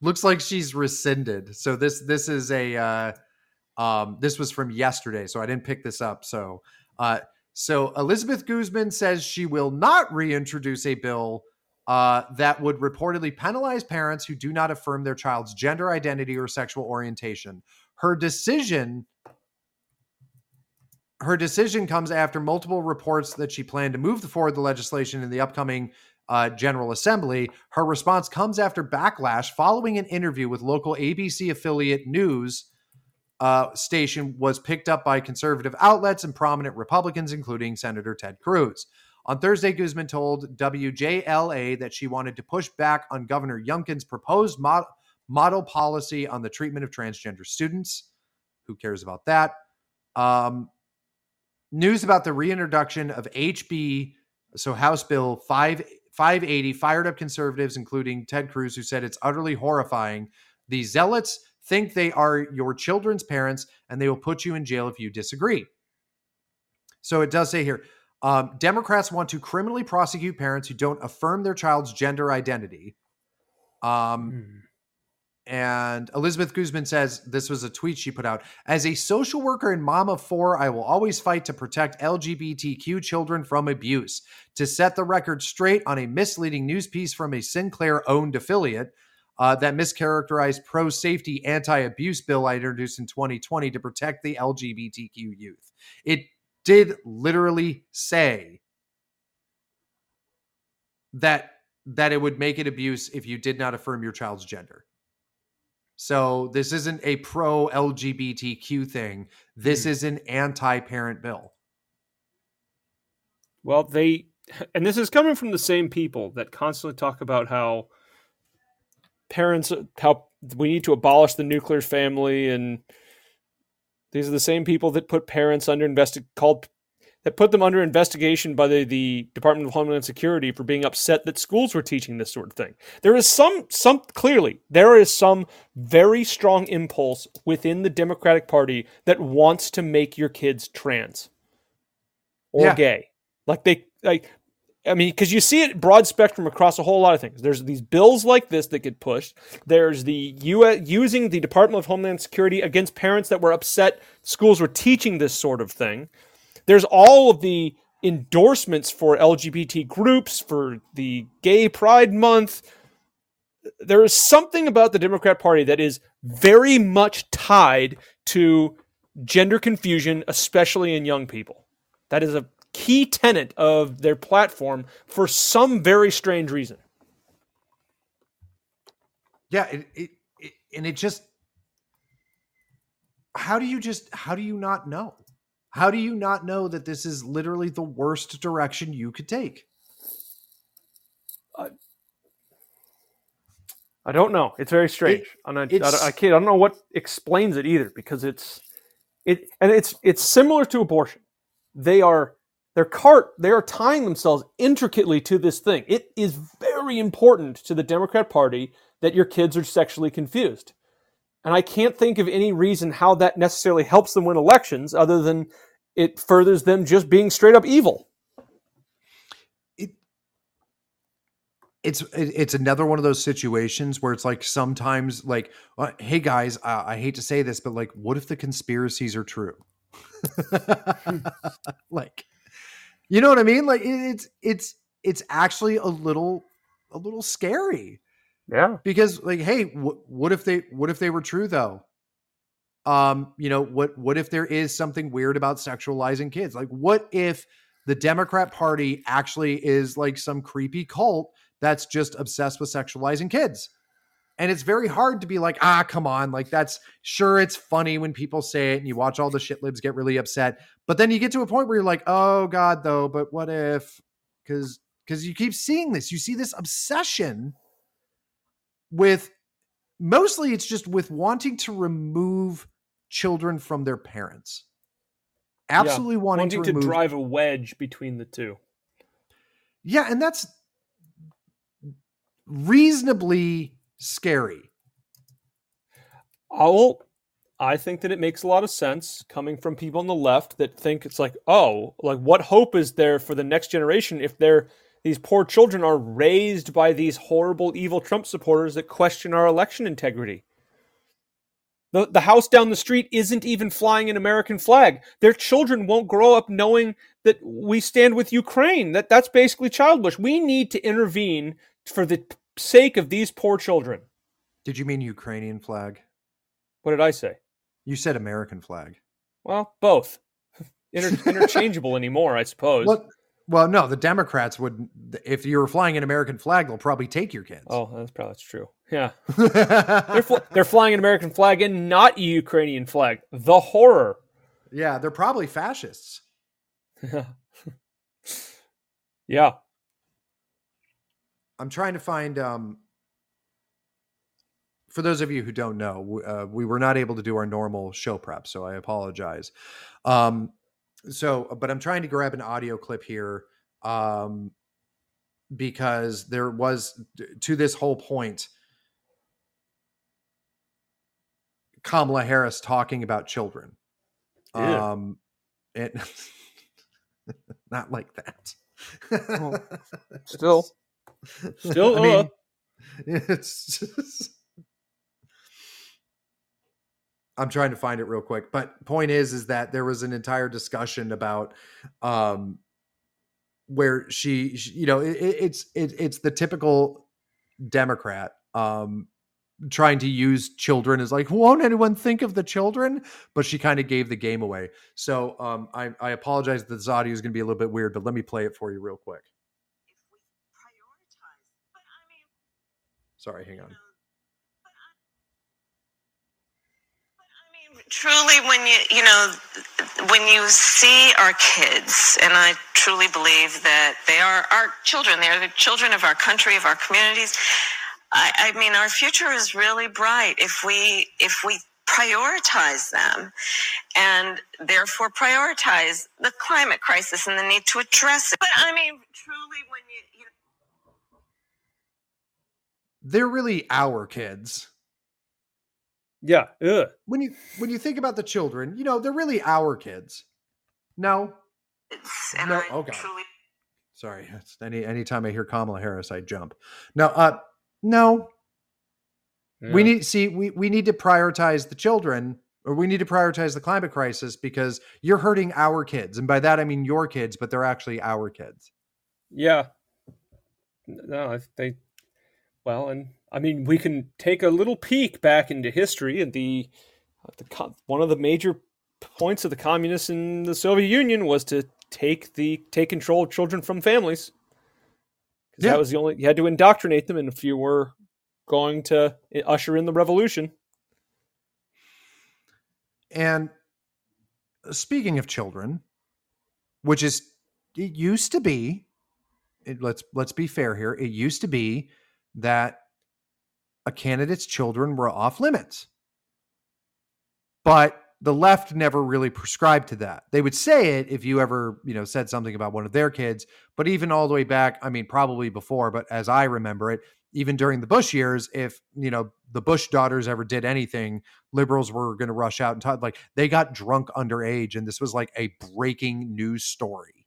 looks like she's rescinded. So this this is a uh, um, this was from yesterday, so I didn't pick this up. So uh, so Elizabeth Guzman says she will not reintroduce a bill uh, that would reportedly penalize parents who do not affirm their child's gender identity or sexual orientation. Her decision her decision comes after multiple reports that she planned to move forward the legislation in the upcoming uh, General Assembly. Her response comes after backlash following an interview with local ABC affiliate news uh, station was picked up by conservative outlets and prominent Republicans, including Senator Ted Cruz. On Thursday, Guzman told WJLA that she wanted to push back on Governor Youngkin's proposed mod- model policy on the treatment of transgender students. Who cares about that? Um, news about the reintroduction of HB, so House Bill 5, 580, fired up conservatives, including Ted Cruz, who said it's utterly horrifying. The zealots think they are your children's parents and they will put you in jail if you disagree. So it does say here um, Democrats want to criminally prosecute parents who don't affirm their child's gender identity. Um, Hmm. And Elizabeth Guzman says this was a tweet she put out. As a social worker and mom of four, I will always fight to protect LGBTQ children from abuse. To set the record straight on a misleading news piece from a Sinclair owned affiliate uh, that mischaracterized pro safety anti abuse bill I introduced in 2020 to protect the LGBTQ youth. It did literally say that that it would make it abuse if you did not affirm your child's gender. So this isn't a pro LGBTQ thing. This Hmm. is an anti-parent bill. Well, they, and this is coming from the same people that constantly talk about how parents, how we need to abolish the nuclear family, and these are the same people that put parents under investi- called that put them under investigation by the, the Department of Homeland Security for being upset that schools were teaching this sort of thing. There is some some clearly there is some very strong impulse within the Democratic Party that wants to make your kids trans or Yeah. gay. Like they like I mean, because you see it broad spectrum across a whole lot of things. There's these bills like this that get pushed. There's the U.S. using the Department of Homeland Security against parents that were upset schools were teaching this sort of thing. There's all of the endorsements for LGBT groups for the Gay Pride Month. There is something about the Democrat Party that is very much tied to gender confusion, especially in young people. That is a key tenet of their platform for some very strange reason. Yeah, it, it, it and it just how do you just how do you not know? How do you not know that this is literally the worst direction you could take? I don't know. It's very strange, and I, I, don't- I can't. I don't know what explains it either because it's it and it's it's similar to abortion. They are their cart. They are tying themselves intricately to this thing. It is very important to the Democrat Party that your kids are sexually confused, and I can't think of any reason how that necessarily helps them win elections other than it furthers them just being straight up evil. it it's it- it's another one of those situations where it's like sometimes like uh, hey guys i hate to say this but like what if the conspiracies are true? Like you know what i mean? Like it, it's it's it's actually a little a little scary Yeah. because like hey wh- what if they what if they were true though um you know what what if there is something weird about sexualizing kids like what if the democrat party actually is like some creepy cult that's just obsessed with sexualizing kids And it's very hard to be like, ah, come on. Like, that's sure, it's funny when people say it and you watch all the shit libs get really upset. But then you get to a point where you're like, oh God, though, but what if? Because because you keep seeing this. You see this obsession with mostly it's just with wanting to remove children from their parents. Absolutely Yeah, wanting, wanting to, to, remove drive a wedge between the two. Yeah, and that's reasonably scary. I will. I think that it makes a lot of sense coming from people on the left that think it's like, oh, like what hope is there for the next generation if they're these poor children are raised by these horrible, evil Trump supporters that question our election integrity. The, the house down the street isn't even flying an American flag. Their children won't grow up knowing that we stand with Ukraine. That that's basically childish. We need to intervene for the sake of these poor children. Did you mean Ukrainian flag? What did I say? You said American flag. Well, both. Inter- interchangeable anymore, I suppose. Well, well, no, the Democrats would. If you're flying an American flag, they'll probably take your kids. Oh, that's probably that's true. Yeah, they're fl- they're flying an American flag and not a Ukrainian flag. The horror. yeah, they're probably fascists. yeah. Yeah. I'm trying to find. Um, for those of you who don't know, uh, we were not able to do our normal show prep, so I apologize. Um, so, but I'm trying to grab an audio clip here um, because there was to this whole point. Kamala Harris talking about children. Yeah. Um, it not like that. Well, Still, still. I mean, it's just, I'm trying to find it real quick, but point is, is that there was an entire discussion about, um, where she, she you know, it, it- it's it, it's the typical Democrat, um, trying to use children as like, won't anyone think of the children? But she kind of gave the game away. So, um, I I apologize that this audio is going to be a little bit weird, but let me play it for you real quick. if we prioritize. But I mean, Sorry, hang on. but I mean, truly, when you you know, when you see our kids, and I truly believe that they are our children. They are the children of our country, of our communities. I, I mean, our future is really bright if we if we prioritize them and therefore prioritize the climate crisis and the need to address it. But I mean, truly, when you, you They're really our kids. Yeah. Ugh. when you when you think about the children, you know, they're really our kids. No, it's, and No, I oh God. truly sorry. It's any anytime I hear Kamala Harris, I jump. No, uh, no. We need see we we need to prioritize the children, or we need to prioritize the climate crisis because you're hurting our kids, and by that I mean your kids, but they're actually our kids. Yeah. No, they. Well, and I mean, we can take a little peek back into history, and the, the one of the major points of the communists in the Soviet Union was to take the take control of children from families. 'Cause Yeah. that was the only you had to indoctrinate them, and if you were going to eh, usher in the revolution, And uh, speaking of children, which is it used to be, it, let's let's be fair here. It used to be that a candidate's children were off limits, but the left never really prescribed to that. They would say it if you ever you know said something about one of their kids, but even all the way back, I mean, probably before, but as I remember it, even during the Bush years, if you know the Bush daughters ever did anything, liberals were going to rush out and talk like they got drunk underage, and this was like a breaking news story.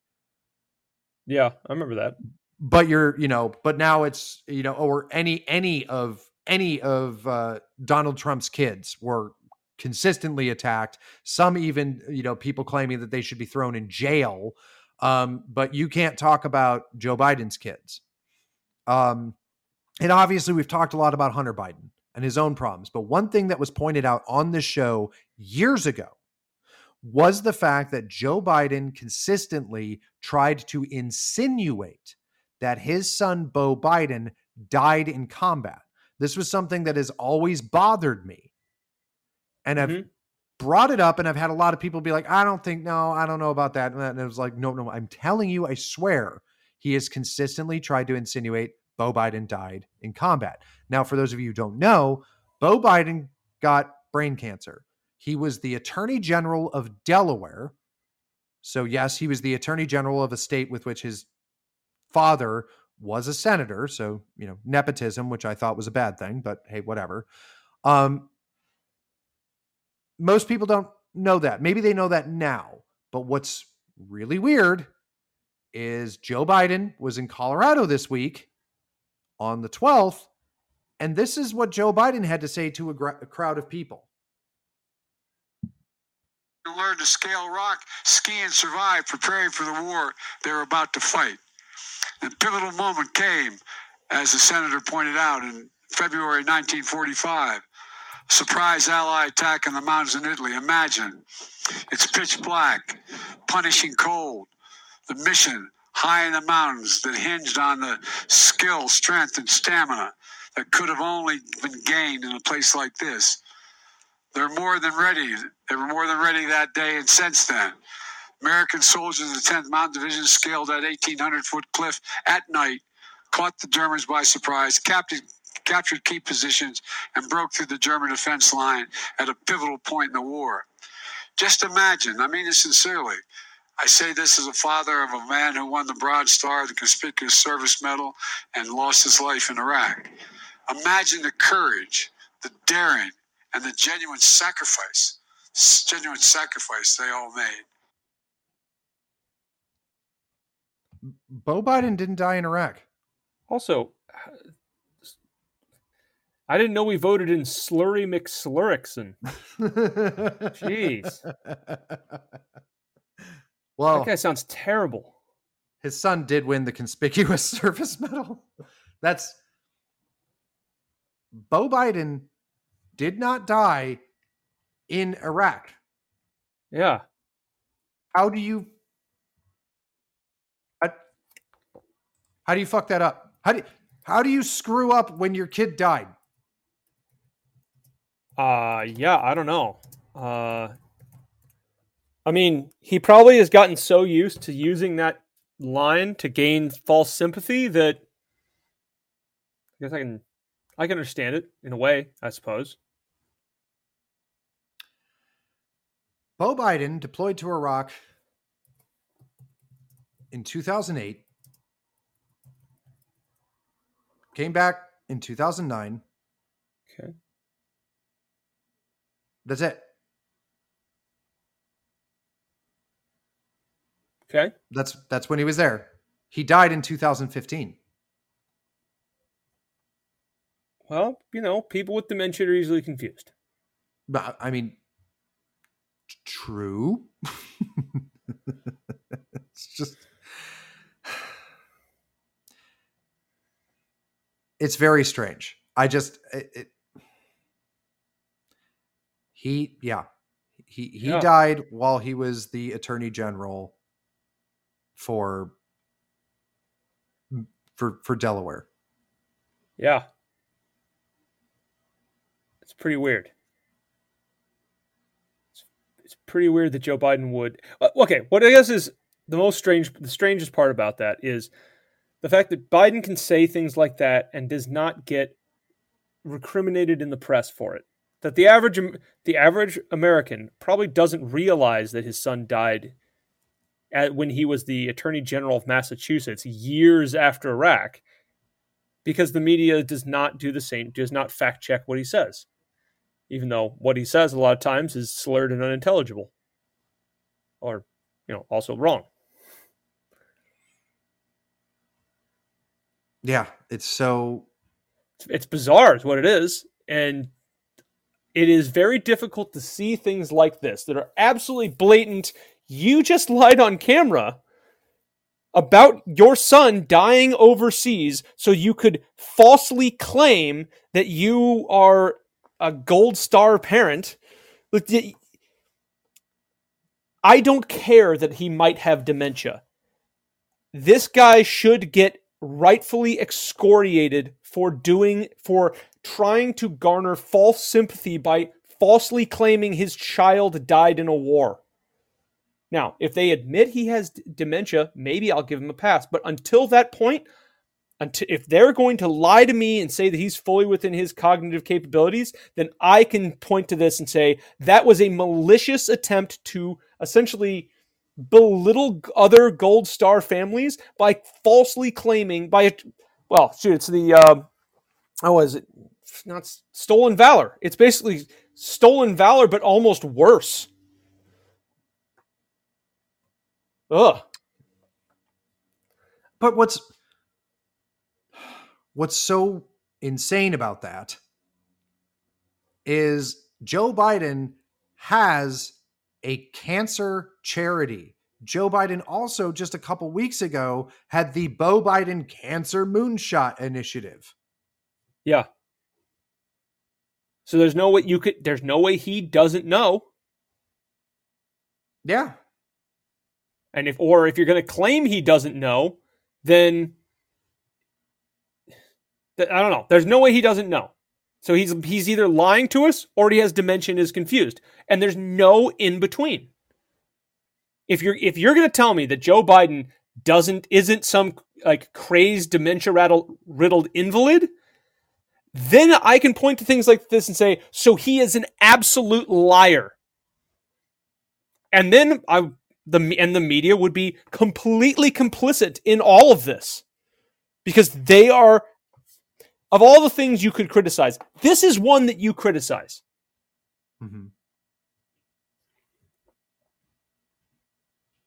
yeah, I remember that. But you're, you know, but now it's you know, or any any of any of uh, Donald Trump's kids were consistently attacked. Some even, you know, people claiming that they should be thrown in jail. Um, but you can't talk about Joe Biden's kids. Um, and obviously, we've talked a lot about Hunter Biden and his own problems. But one thing that was pointed out on this show years ago was the fact that Joe Biden consistently tried to insinuate that his son, Beau Biden, died in combat. This was something that has always bothered me. And I've Mhm. brought it up, and I've had a lot of people be like, I don't think, no, I don't know about that. And it was like, no, no, I'm telling you, I swear, he has consistently tried to insinuate Beau Biden died in combat. Now, for those of you who don't know, Beau Biden got brain cancer. He was the attorney general of Delaware. So, yes, he was the attorney general of a state with which his father was a senator. So, you know, nepotism, which I thought was a bad thing, but hey, whatever. Um, most people don't know that. Maybe they know that now. But what's really weird is Joe Biden was in Colorado this week on the 12th. And this is what Joe Biden had to say to a, gr- a crowd of people. learn to scale rock, ski, and survive, preparing for the war they were about to fight. The pivotal moment came, as the senator pointed out, in February 1945. Surprise Allied attack in the mountains in Italy. Imagine. It's pitch black, punishing cold. The mission high in the mountains that hinged on the skill, strength, and stamina that could have only been gained in a place like this. They're more than ready. They were more than ready that day and since then. American soldiers of the 10th Mountain Division scaled that 1,800 foot cliff at night, caught the Germans by surprise, captured, captured key positions, and broke through the German defense line at a pivotal point in the war. Just imagine, I mean it sincerely. I say this as a father of a man who won the Bronze Star, the Conspicuous Service Medal, and lost his life in Iraq. Imagine the courage, the daring, and the genuine sacrifice, genuine sacrifice they all made. Beau Biden didn't die in Iraq. Also, uh, I didn't know we voted in Slurry McSlurrickson. Jeez. well, That guy sounds terrible. his son did win the conspicuous service medal. That's Beau Biden did not die in Iraq. Yeah. How do you how do you fuck that up? How do how do you screw up when your kid died? Uh yeah, I don't know. Uh I mean, he probably has gotten so used to using that line to gain false sympathy that I guess I can I can understand it in a way, I suppose. Beau Biden deployed to Iraq in 2008, came back in 2009. Okay. That's it. Okay. That's that's when he was there. He died in 2015. Well, you know, people with dementia are easily confused. But I mean, true. it's just, it's very strange. I just, it, it, he, yeah, he he Yeah. died while he was the attorney general for for for Delaware. Yeah. It's pretty weird. It's, it's pretty weird that Joe Biden would. uh, Okay, what I guess is the most strange, the strangest part about that is the fact that Biden can say things like that and does not get recriminated in the press for it. That the average the average American probably doesn't realize that his son died at, when he was the Attorney General of Massachusetts years after Iraq because the media does not do the same, does not fact check what he says, even though what he says a lot of times is slurred and unintelligible, or you know, also wrong. Yeah, it's so It's, bizarre, is what it is, and it is very difficult to see things like this that are absolutely blatant. You just lied on camera about your son dying overseas so you could falsely claim that you are a gold star parent. I don't care that he might have dementia. This guy should get rightfully excoriated for doing for trying to garner false sympathy by falsely claiming his child died in a war. Now, if they admit he has d- dementia, maybe I'll give him a pass. But until that point, until if they're going to lie to me and say that he's fully within his cognitive capabilities, then I can point to this and say that was a malicious attempt to essentially belittle other gold star families by falsely claiming by well shoot it's the uh, oh is it not stolen valor. It's basically stolen valor but almost worse. Ugh. But what's what's so insane about that is Joe Biden has a cancer charity. Joe Biden also just a couple weeks ago had the Beau Biden Cancer Moonshot Initiative. yeah so there's no way you could there's no way he doesn't know Yeah. and if or if you're going to claim he doesn't know then th- i don't know there's no way he doesn't know so he's he's either lying to us or he has dementia and is confused and there's no in between if you're if you're going to tell me that joe biden doesn't isn't some like crazed dementia rattled, riddled invalid then i can point to things like this and say so he is an absolute liar and then I the and the media would be completely complicit in all of this because they are of all the things you could criticize this is one that you criticize Mhm.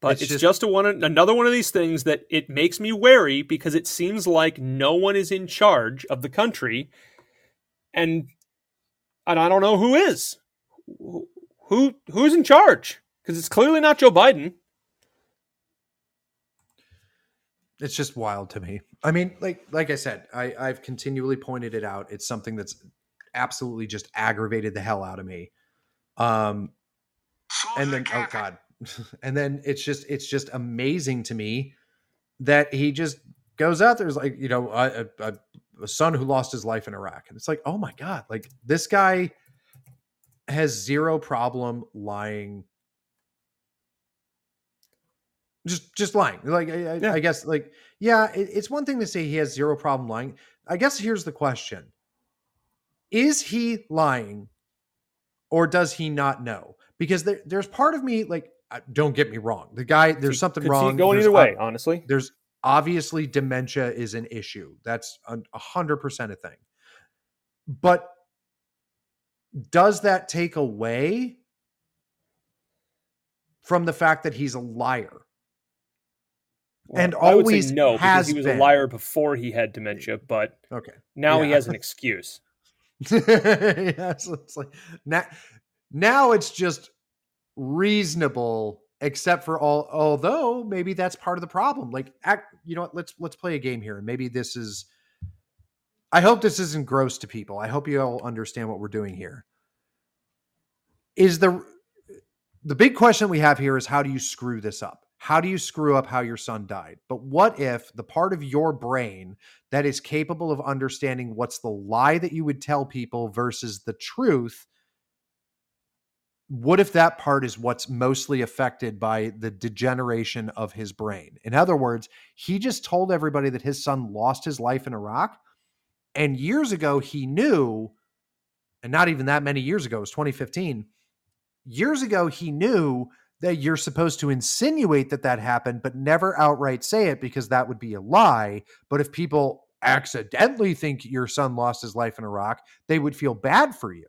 But It's it's, just- just, a one another one of these things that it makes me wary because it seems like no one is in charge of the country and and I don't know who is who who- who's in charge because it's clearly not Joe Biden It's just wild to me. I mean, like like I said, I, I've continually pointed it out. It's something that's absolutely just aggravated the hell out of me. Um, and then oh god and then it's just it's just amazing to me that he just goes out there's like you know a, a, a son who lost his life in iraq. And it's like oh my god like this guy has zero problem lying. Just just lying. Like i, Yeah. I guess like yeah it, it's one thing to say he has zero problem lying. I guess here's the question. Is he lying or does he not know? Because there, there's part of me like, don't get me wrong, the guy there's something Could wrong. going There's either way ob- honestly there's obviously dementia is an issue. That's a a hundred percent a thing. But does that take away from the fact that he's a liar? and I would say always no because he was been. a liar before he had dementia, but Okay. now he has an excuse. yeah, so it's like now, now it's just reasonable, except for all. Although maybe that's part of the problem. Like, act, you know what? Let's let's play a game here, and maybe this is. I hope this isn't gross to people. I hope you all understand what we're doing here. Is the the big question we have here is how do you screw this up? How do you screw up how your son died? But what if the part of your brain that is capable of understanding what's the lie that you would tell people versus the truth? What if that part is what's mostly affected by the degeneration of his brain? In other words, he just told everybody that his son lost his life in Iraq. And years ago, he knew, and not even that many years ago, it was 2015. Years ago, he knew that you're supposed to insinuate that that happened, but never outright say it because that would be a lie. But if people accidentally think your son lost his life in Iraq, they would feel bad for you.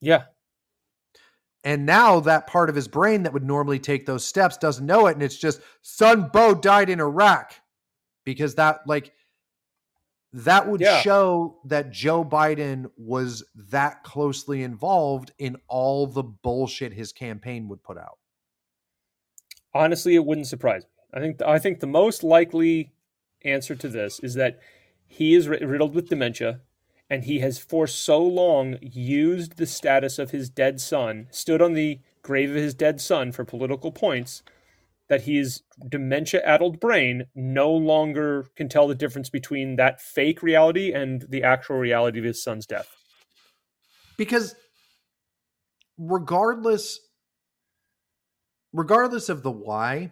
Yeah. And now that part of his brain that would normally take those steps doesn't know it. And it's just, son Beau died in Iraq. Because that, like, that would Yeah. show that Joe Biden was that closely involved in all the bullshit his campaign would put out. Honestly, it wouldn't surprise me. I think I think the most likely answer to this is that he is riddled with dementia, and he has for so long used the status of his dead son, stood on the grave of his dead son for political points, that his dementia addled brain no longer can tell the difference between that fake reality and the actual reality of his son's death. because regardless regardless of the why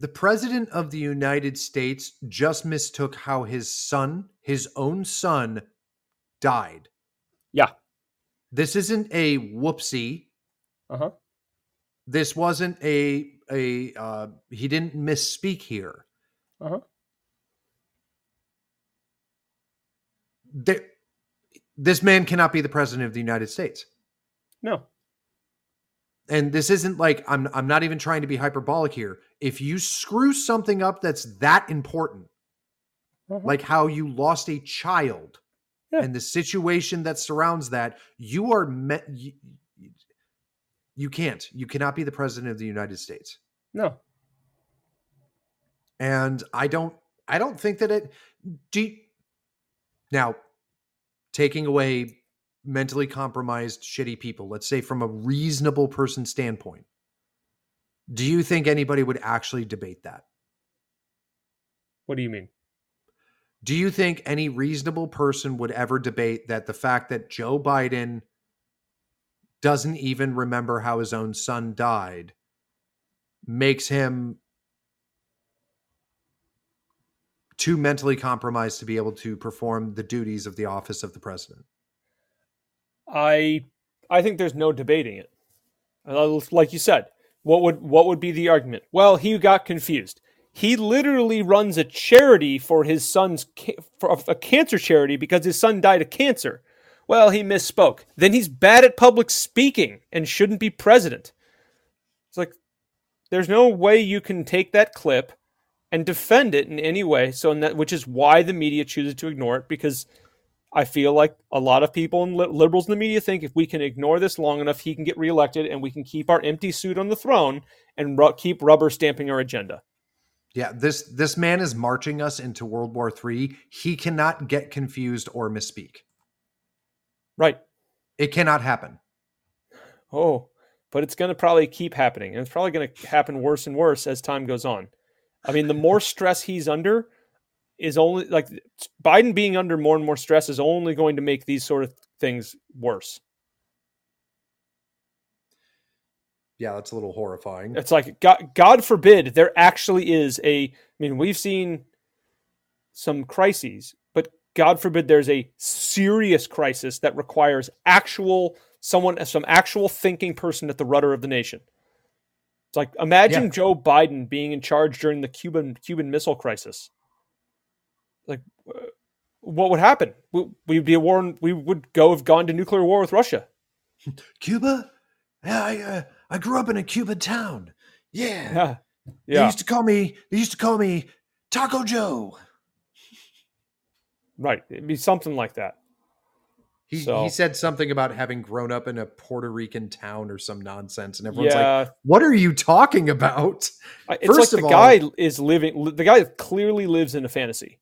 the president of the united states just mistook how his son his own son died Yeah. this isn't a whoopsie Uh huh. this wasn't a a uh he didn't misspeak here Uh huh. there, this man cannot be the president of the united states No. And this isn't like I'm I'm not even trying to be hyperbolic here. If you screw something up that's that important, Uh-huh. like how you lost a child Yeah. and the situation that surrounds that, you are met you, you can't. You cannot be the president of the United States. No. And I don't I don't think that it do now taking away mentally compromised shitty people, let's say from a reasonable person standpoint. Do you think anybody would actually debate that? What do you mean? Do you think any reasonable person would ever debate that the fact that Joe Biden doesn't even remember how his own son died makes him too mentally compromised to be able to perform the duties of the office of the president? I I think there's no debating it. Uh, Like you said, what would what would be the argument? Well, he got confused. He literally runs a charity for his son's for a cancer charity because his son died of cancer. Well, he misspoke. Then he's bad at public speaking and shouldn't be president. It's like there's no way you can take that clip and defend it in any way. So, that, which is why the media chooses to ignore it because I feel like a lot of people and li- liberals in the media think if we can ignore this long enough, he can get reelected and we can keep our empty suit on the throne and ru- keep rubber stamping our agenda. Yeah, this this man is marching us into World War III. He cannot get confused or misspeak. Right. It cannot happen. Oh, but it's going to probably keep happening. And it's probably going to happen worse and worse as time goes on. I mean, the more stress he's under is only like Biden being under more and more stress is only going to make these sort of things worse. Yeah, that's a little horrifying. It's like God, God forbid there actually is a. I mean, we've seen some crises, but God forbid there's a serious crisis that requires actual someone, some actual thinking person at the rudder of the nation. It's like imagine Yeah. Joe Biden being in charge during the Cuban Cuban Missile Crisis. Like, uh, what would happen? We, we'd be a war. We would go have gone to nuclear war with Russia. Cuba? Yeah, I uh, I grew up in a Cuban town. Yeah. Yeah, They used to call me they used to call me Taco Joe. right. It'd be something like that. He So- he said something about having grown up in a Puerto Rican town or some nonsense and everyone's like, "What are you talking about?" It's First like of the all- guy is living. The guy clearly lives in a fantasy.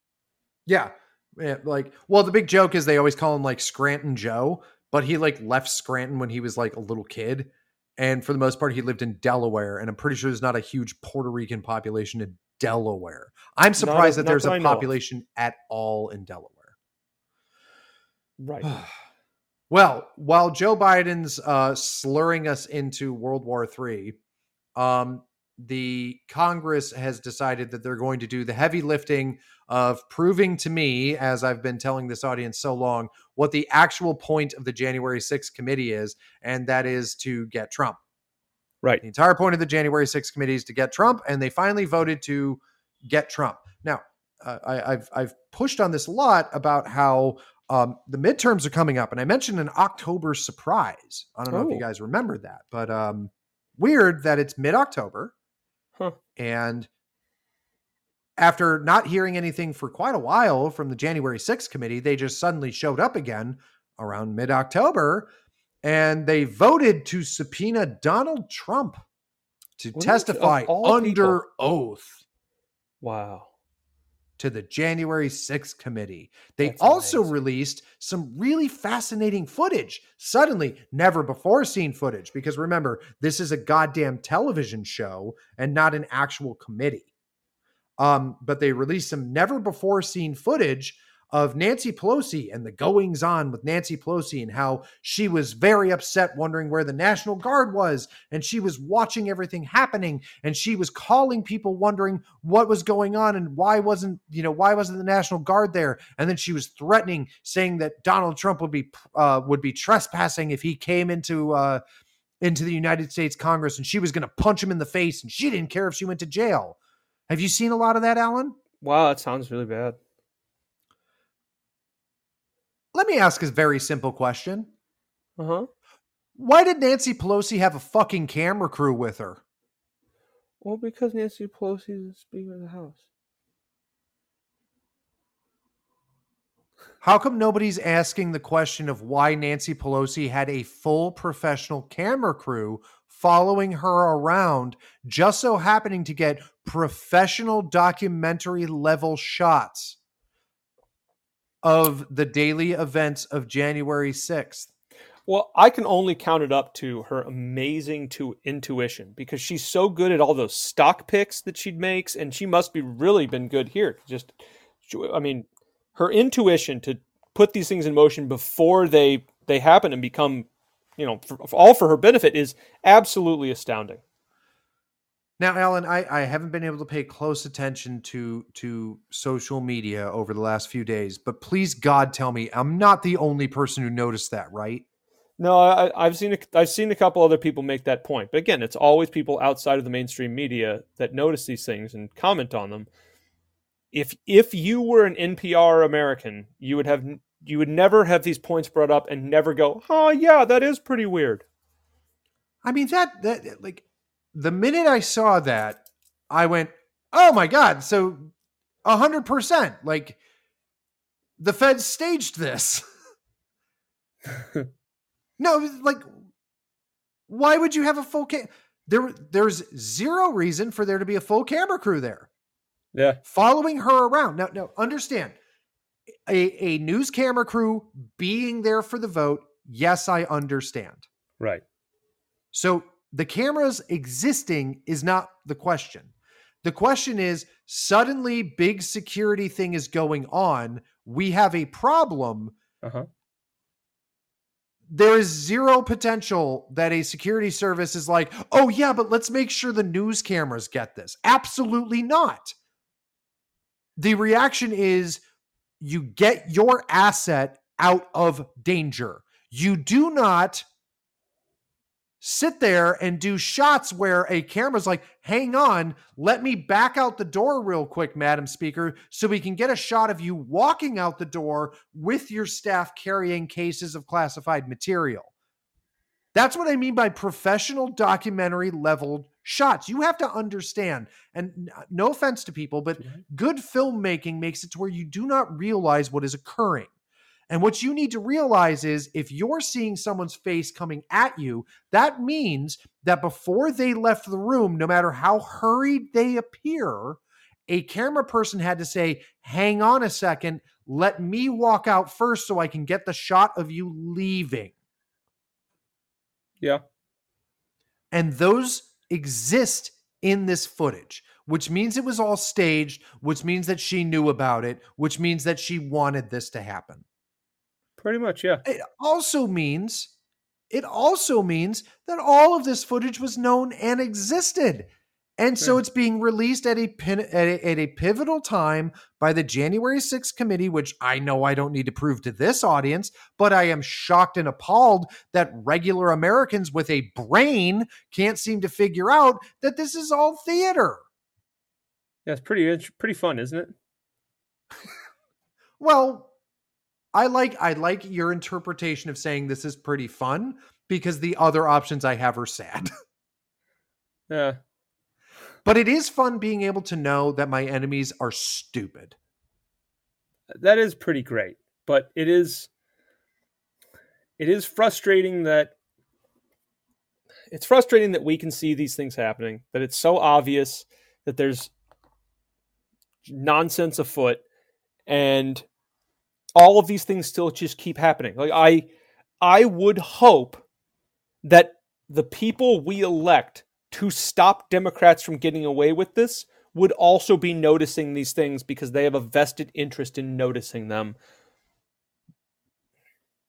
Yeah. Yeah, like well, the big joke is they always call him like Scranton Joe, but he like left Scranton when he was like a little kid. And for the most part, he lived in Delaware. And I'm pretty sure there's not a huge Puerto Rican population in Delaware. I'm surprised that not there's that a I know of. population at all in Delaware. Right. well, while Joe Biden's uh, slurring us into World War III, um, the Congress has decided that they're going to do the heavy lifting of proving to me, as I've been telling this audience so long, what the actual point of the January 6th committee is, and that is to get Trump. Right. The entire point of the January 6th committee is to get Trump, and they finally voted to get Trump. Now, uh, I, I've I've pushed on this a lot about how um, the midterms are coming up, and I mentioned an October surprise. I don't know if you Oh. guys remember that, but um, weird that it's mid October, Huh. and after not hearing anything for quite a while from the January 6th committee, they just suddenly showed up again around mid October and they voted to subpoena Donald Trump to? Testify under people. oath. Wow. to the January 6th committee. They That's also amazing. released some really fascinating footage. Suddenly, never before seen footage, because remember, this is a goddamn television show and not an actual committee. Um, but they released some never before seen footage of Nancy Pelosi and the goings on with Nancy Pelosi and how she was very upset, wondering where the National Guard was. And she was watching everything happening and she was calling people, wondering what was going on and why wasn't, you know, why wasn't the National Guard there? And then she was threatening, saying that Donald Trump would be, uh, would be trespassing if he came into, uh, into the United States Congress and she was going to punch him in the face and she didn't care if she went to jail. Have you seen a lot of that, Alan? Wow, that sounds really bad. Let me ask a very simple question. Uh huh. Why did Nancy Pelosi have a fucking camera crew with her? Well, because Nancy Pelosi is the Speaker of the House. How come nobody's asking the question of why Nancy Pelosi had a full professional camera crew following her around, just so happening to get professional documentary level shots of the daily events of January 6th? Well, I can only count it up to her amazing to intuition because she's so good at all those stock picks that she makes, and she must be really been good here. Just, I mean, her intuition to put these things in motion before they they happen and become, you know, for, all for her benefit is absolutely astounding. Now, Alan, I, I haven't been able to pay close attention to to social media over the last few days, but please, God, tell me I'm not the only person who noticed that, right? No, I, I've seen a, I've seen a couple other people make that point, but again, it's always people outside of the mainstream media that notice these things and comment on them. If if you were an NPR American, you would have you would never have these points brought up and never go, "Oh yeah, that is pretty weird." I mean that that like the minute I saw that, I went, "Oh my god!" So a hundred percent, like the Feds staged this. no, like why would you have a full cam? There, there's zero reason for there to be a full camera crew there Yeah, following her around. Now, now understand a, a news camera crew being there for the vote. Yes, I understand. right. So the cameras existing is not the question. The question is suddenly big security thing is going on. We have a problem. Uh huh. There is zero potential that a security service is like, oh, yeah, but let's make sure the news cameras get this. Absolutely not. The reaction is you get your asset out of danger. You do not sit there and do shots where a camera's like, hang on, let me back out the door real quick, Madam Speaker, so we can get a shot of you walking out the door with your staff carrying cases of classified material. That's what I mean by professional documentary leveled shots. You have to understand, and uh, no offense to people, but mm-hmm. good filmmaking makes it to where you do not realize what is occurring. And what you need to realize is if you're seeing someone's face coming at you, that means that before they left the room, no matter how hurried they appear, a camera person had to say, Hang on a second, let me walk out first so I can get the shot of you leaving. Yeah. And those exist in this footage, which means it was all staged, which means that she knew about it, which means that she wanted this to happen. Pretty much, yeah. It also means it also means that all of this footage was known and existed. And so it's being released at a, pin, at a at a pivotal time by the January 6th committee, which I know I don't need to prove to this audience, but I am shocked and appalled that regular Americans with a brain can't seem to figure out that this is all theater. Yeah, it's pretty pretty fun, isn't it? Well, I like I like your interpretation of saying this is pretty fun because the other options I have are sad. Yeah. But it is fun being able to know that my enemies are stupid. that is pretty great but it is it is frustrating that it's frustrating that we can see these things happening that it's so obvious that there's nonsense afoot, and all of these things still just keep happening. Like I, I would hope that the people we elect to stop Democrats from getting away with this would also be noticing these things because they have a vested interest in noticing them.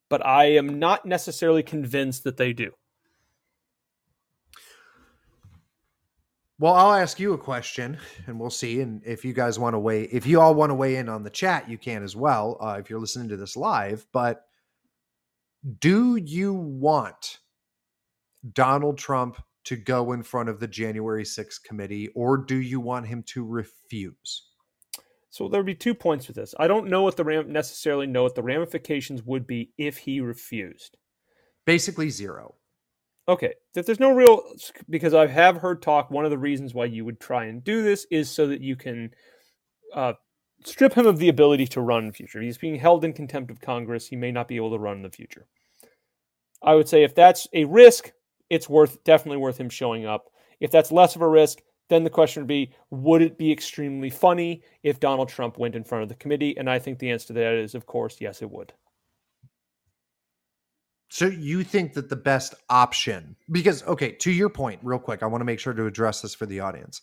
But I am not necessarily convinced that they do. Well, I'll ask you a question, and we'll see. And if you guys want to weigh, if you all want to weigh in on the chat, you can as well. Uh, if you're listening to this live, but do you want Donald Trump to go in front of the January 6th committee, or do you want him to refuse? So there'd be two points with this. I don't know what the ram necessarily know what the ramifications would be if he refused. Basically zero. Okay, if there's no real because I have heard talk. One of the reasons why you would try and do this is so that you can uh, strip him of the ability to run in the future. He's being held in contempt of Congress. He may not be able to run in the future. I would say if that's a risk, it's worth definitely worth him showing up. If that's less of a risk, then the question would be would it be extremely funny if Donald Trump went in front of the committee? And I think the answer to that is, of course, yes, it would. So you think that the best option, because, okay, to your point, real quick, I want to make sure to address this for the audience.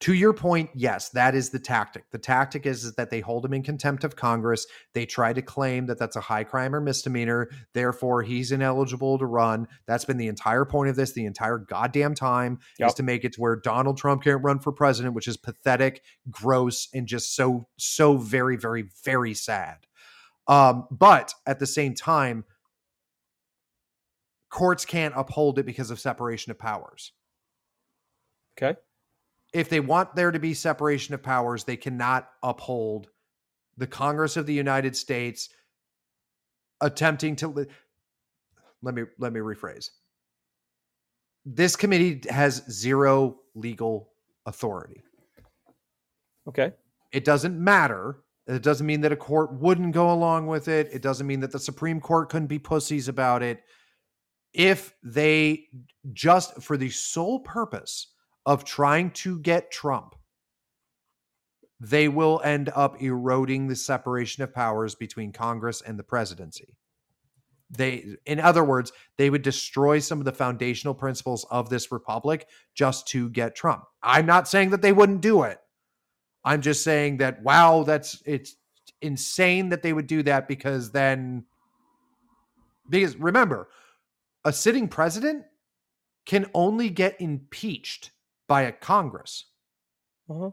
To your point, yes, that is the tactic. The tactic is, is that they hold him in contempt of Congress. They try to claim that that's a high crime or misdemeanor. Therefore, he's ineligible to run. That's been the entire point of this the entire goddamn time yep. is to make it to where Donald Trump can't run for president, which is pathetic, gross, and just so, so very, very, very sad. Um, but at the same time, courts can't uphold it because of separation of powers. Okay if they want there to be separation of powers, they cannot uphold the Congress of the United States attempting to let me let me rephrase. This committee has zero legal authority. Okay. It doesn't matter. It doesn't mean that a court wouldn't go along with it. It doesn't mean that the Supreme Court couldn't be pussies about it. If they just for the sole purpose of trying to get Trump, they will end up eroding the separation of powers between Congress and the presidency. They, in other words, they would destroy some of the foundational principles of this republic just to get Trump. I'm not saying that they wouldn't do it. I'm just saying that wow, that's it's insane that they would do that because then because remember, a sitting president can only get impeached by a Congress. Uh-huh.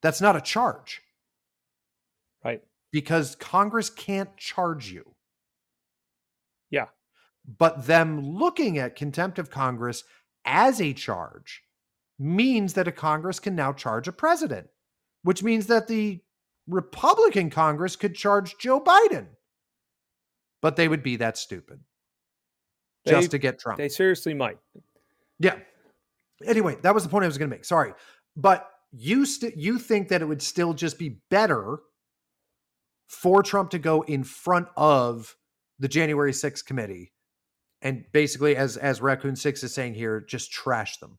That's not a charge. Right. Because Congress can't charge you. Yeah. But them looking at contempt of Congress as a charge means that a Congress can now charge a president, which means that the Republican Congress could charge Joe Biden. But they would be that stupid they, just to get Trump. They seriously might. Yeah. Anyway, that was the point I was going to make. Sorry, but you st- you think that it would still just be better for Trump to go in front of the January 6th committee and basically as as Raccoon 6 is saying here just trash them.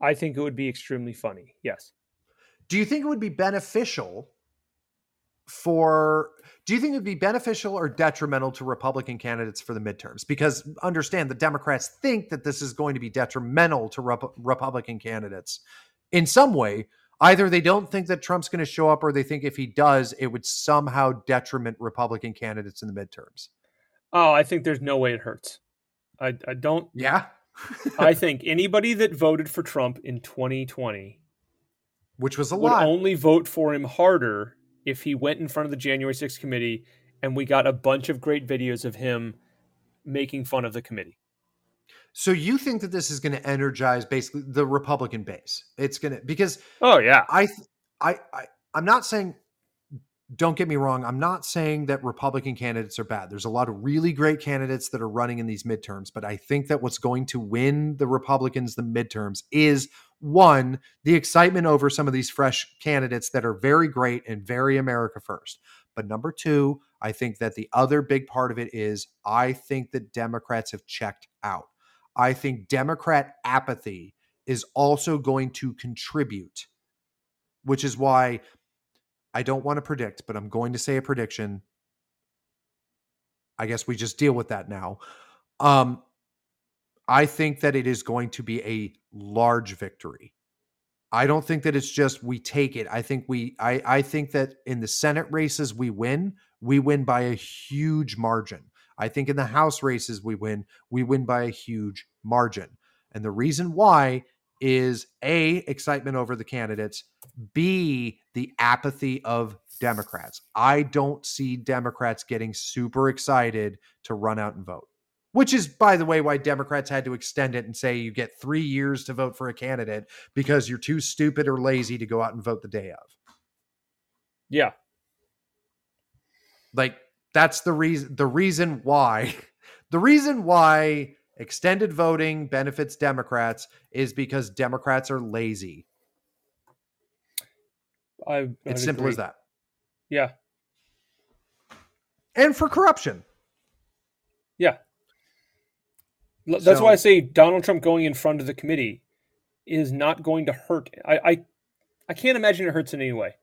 I think it would be extremely funny. Yes. Do you think it would be beneficial for do you think it would be beneficial or detrimental to Republican candidates for the midterms? Because understand the Democrats think that this is going to be detrimental to Rep- Republican candidates in some way. Either they don't think that Trump's going to show up, or they think if he does, it would somehow detriment Republican candidates in the midterms. Oh, I think there's no way it hurts. I, I don't. Yeah. I think anybody that voted for Trump in 2020, which was a would lot, only vote for him harder if he went in front of the January 6th committee and we got a bunch of great videos of him making fun of the committee. So you think that this is going to energize basically the Republican base? It's going to because oh yeah, I I I I'm not saying don't get me wrong, I'm not saying that Republican candidates are bad. There's a lot of really great candidates that are running in these midterms, but I think that what's going to win the Republicans the midterms is one, the excitement over some of these fresh candidates that are very great and very America first. But number two, I think that the other big part of it is I think that Democrats have checked out. I think Democrat apathy is also going to contribute, which is why I don't want to predict, but I'm going to say a prediction. I guess we just deal with that now. Um, I think that it is going to be a large victory. I don't think that it's just we take it. I think we I I think that in the Senate races we win, we win by a huge margin. I think in the House races we win, we win by a huge margin. And the reason why is A, excitement over the candidates, B, the apathy of Democrats. I don't see Democrats getting super excited to run out and vote, which is, by the way, why Democrats had to extend it and say you get three years to vote for a candidate because you're too stupid or lazy to go out and vote the day of. Yeah. Like, that's the reason, the reason why, the reason why extended voting benefits Democrats is because Democrats are lazy. I, it's simple agree. as that. Yeah. And for corruption. Yeah. That's So- why I say Donald Trump going in front of the committee is not going to hurt. I, I I can't imagine it hurts in any way.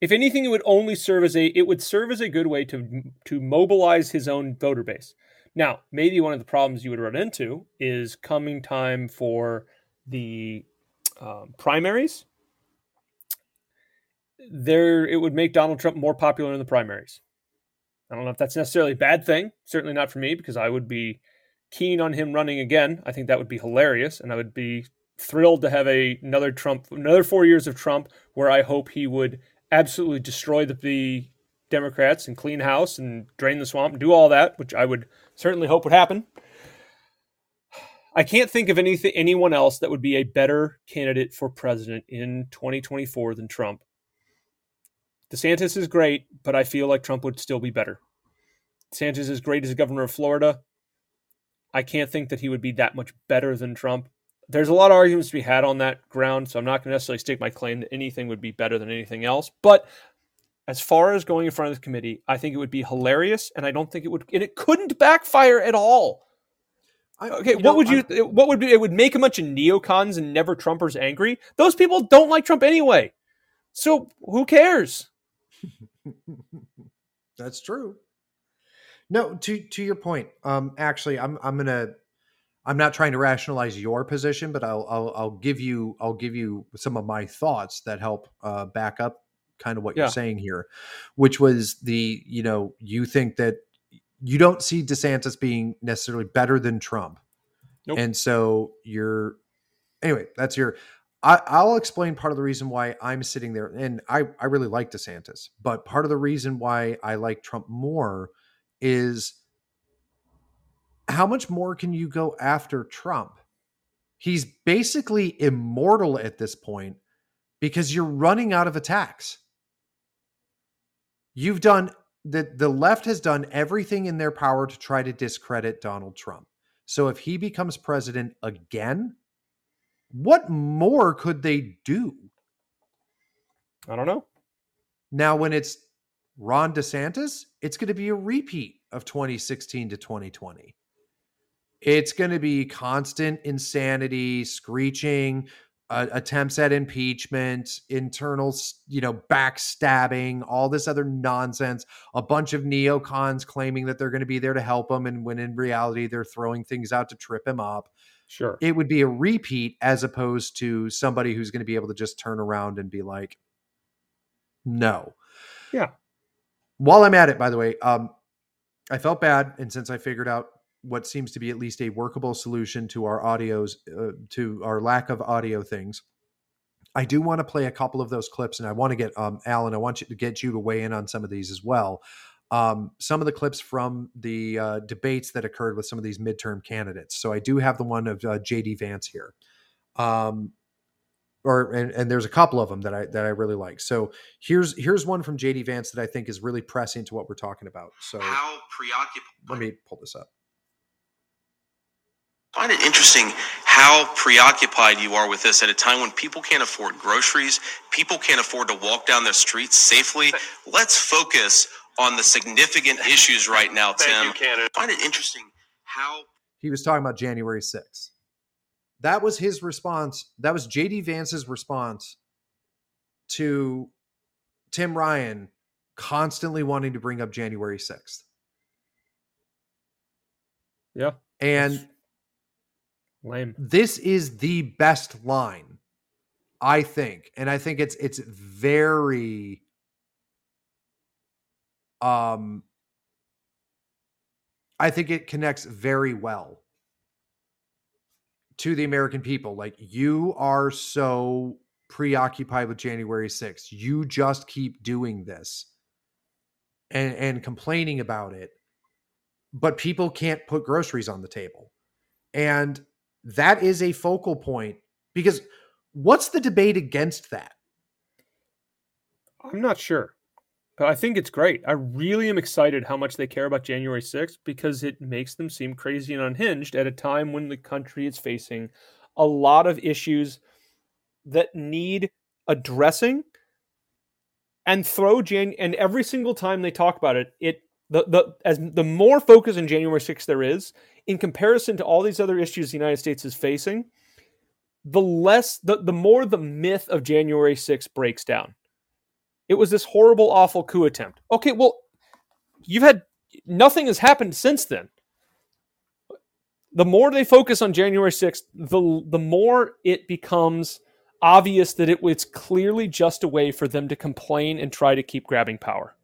If anything, it would only serve as a it would serve as a good way to to mobilize his own voter base. Now, maybe one of the problems you would run into is coming time for the um, primaries. There, it would make Donald Trump more popular in the primaries. I don't know if that's necessarily a bad thing. Certainly not for me, because I would be keen on him running again. I think that would be hilarious, and I would be thrilled to have a, another Trump, another four years of Trump, where I hope he would absolutely destroy the, the Democrats and clean house and drain the swamp and do all that, which I would certainly hope would happen. I can't think of anything anyone else that would be a better candidate for president in 2024 than Trump. DeSantis is great, but I feel like Trump would still be better. DeSantis is great as governor of Florida. I can't think that he would be that much better than Trump. There's a lot of arguments to be had on that ground, so I'm not going to necessarily stake my claim that anything would be better than anything else. But as far as going in front of the committee, I think it would be hilarious, and I don't think it would, and it couldn't backfire at all. I, Okay, what know, would you? What would be? It would make a bunch of neocons and never Trumpers angry. Those people don't like Trump anyway, so who cares? That's true. No, to to your point. Um, actually, I'm I'm gonna. I'm not trying to rationalize your position, but I'll I'll, I'll give you I'll give you some of my thoughts that help uh, back up kind of what Yeah. you're saying here, which was the you know you think that you don't see DeSantis being necessarily better than Trump, Nope. and so you're anyway. That's your. I, I'll explain part of the reason why I'm sitting there, and I I really like DeSantis, but part of the reason why I like Trump more is how much more can you go after Trump? He's basically immortal at this point because you're running out of attacks. You've done the the left has done everything in their power to try to discredit Donald Trump. So if he becomes president again, what more could they do? I don't know. Now, when it's Ron DeSantis, it's going to be a repeat of 2016 to 2020. It's going to be constant insanity, screeching, uh, attempts at impeachment, internal, you know, backstabbing, all this other nonsense. A bunch of neocons claiming that they're going to be there to help him, and when in reality they're throwing things out to trip him up Sure. it would be a repeat as opposed to somebody who's going to be able to just turn around and be like, no. Yeah. While I'm at it, by the way, um, I felt bad, and since I figured out what seems to be at least a workable solution to our audios, uh, to our lack of audio things, I do want to play a couple of those clips, and I want to get um, Alan. I want you to get you to weigh in on some of these as well. Um, some of the clips from the uh, debates that occurred with some of these midterm candidates. So I do have the one of uh, JD Vance here, um, or and, and there's a couple of them that I that I really like. So here's here's one from JD Vance that I think is really pressing to what we're talking about. So How preoccupied? let me pull this up. I find it interesting how preoccupied you are with this at a time when people can't afford groceries, people can't afford to walk down the streets safely. Let's focus on the significant issues right now, Tim. You, Canada. I find it interesting how he was talking about January 6th. That was his response. That was JD Vance's response to Tim Ryan constantly wanting to bring up January 6th. Yeah. And lame. This is the best line, I think. And I think it's it's very um I think it connects very well to the American people. Like you are so preoccupied with January 6th. You just keep doing this and and complaining about it. But people can't put groceries on the table. And that is a focal point because what's the debate against that? I'm not sure. But I think it's great. I really am excited how much they care about January 6th because it makes them seem crazy and unhinged at a time when the country is facing a lot of issues that need addressing and throw Jan and every single time they talk about it, it the the as the more focus on January 6th there is in comparison to all these other issues the United States is facing, the less the, the more the myth of January 6th breaks down. It was this horrible, awful coup attempt. Okay, well, you've had nothing has happened since then. The more they focus on January 6th, the the more it becomes obvious that it, it's clearly just a way for them to complain and try to keep grabbing power.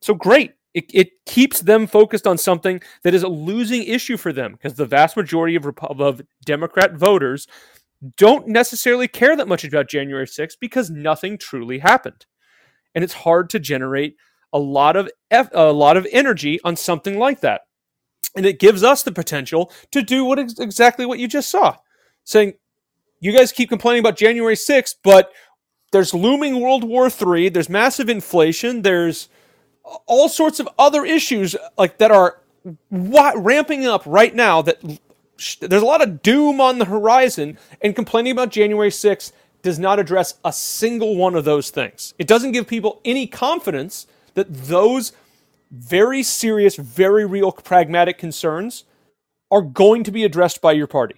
So great. It, it keeps them focused on something that is a losing issue for them because the vast majority of, of Democrat voters don't necessarily care that much about January 6th because nothing truly happened. And it's hard to generate a lot of a lot of energy on something like that. And it gives us the potential to do what ex- exactly what you just saw. Saying you guys keep complaining about January 6th, but there's looming World War III, there's massive inflation, there's all sorts of other issues like that are ramping up right now that there's a lot of doom on the horizon, and complaining about January 6th does not address a single one of those things. It doesn't give people any confidence that those very serious, very real pragmatic concerns are going to be addressed by your party.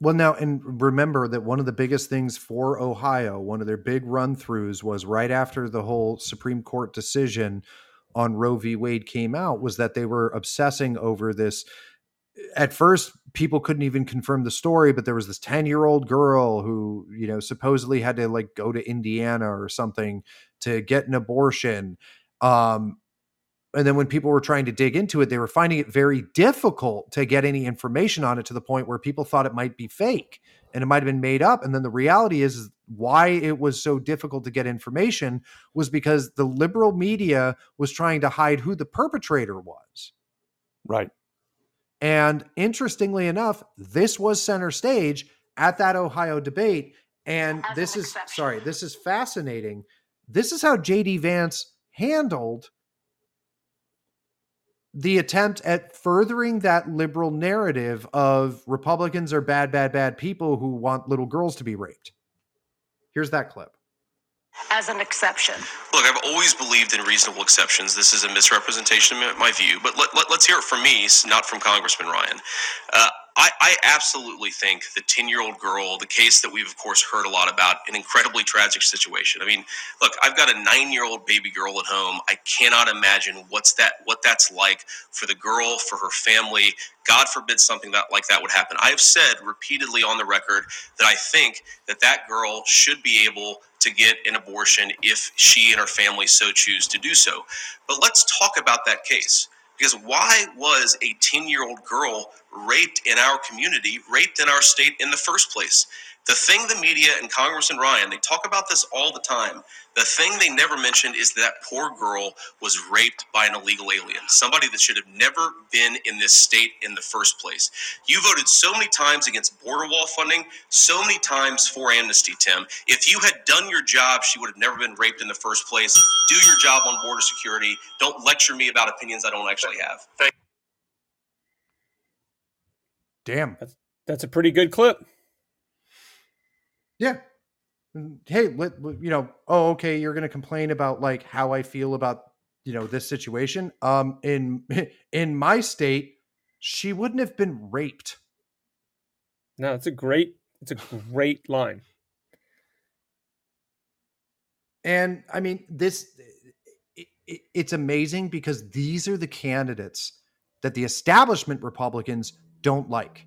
Well, now, and remember that one of the biggest things for Ohio, one of their big run throughs was right after the whole Supreme Court decision on Roe v. Wade came out, was that they were obsessing over this at first people couldn't even confirm the story but there was this 10 year old girl who you know supposedly had to like go to indiana or something to get an abortion um and then when people were trying to dig into it they were finding it very difficult to get any information on it to the point where people thought it might be fake and it might have been made up and then the reality is why it was so difficult to get information was because the liberal media was trying to hide who the perpetrator was right and interestingly enough, this was center stage at that Ohio debate. And As this is exception. sorry, this is fascinating. This is how JD Vance handled the attempt at furthering that liberal narrative of Republicans are bad, bad, bad people who want little girls to be raped. Here's that clip as an exception? Look, I've always believed in reasonable exceptions. This is a misrepresentation of my view, but let, us let, hear it from me, not from Congressman Ryan. Uh, I, I, absolutely think the 10 year old girl, the case that we've, of course, heard a lot about, an incredibly tragic situation. I mean, look, I've got a nine year old baby girl at home. I cannot imagine what's that, what that's like for the girl, for her family. God forbid something that like that would happen. I have said repeatedly on the record that I think that that girl should be able to get an abortion if she and her family so choose to do so. But let's talk about that case. Because why was a 10 year old girl raped in our community, raped in our state in the first place? The thing the media and Congress and Ryan, they talk about this all the time. The thing they never mentioned is that poor girl was raped by an illegal alien, somebody that should have never been in this state in the first place. You voted so many times against border wall funding, so many times for amnesty, Tim. If you had done your job, she would have never been raped in the first place. Do your job on border security. Don't lecture me about opinions I don't actually have. Thank- Damn. That's, that's a pretty good clip. Yeah. Hey, let, you know, oh, okay, you're going to complain about like how I feel about, you know, this situation. Um in in my state, she wouldn't have been raped. No, it's a great it's a great line. And I mean, this it, it, it's amazing because these are the candidates that the establishment Republicans don't like.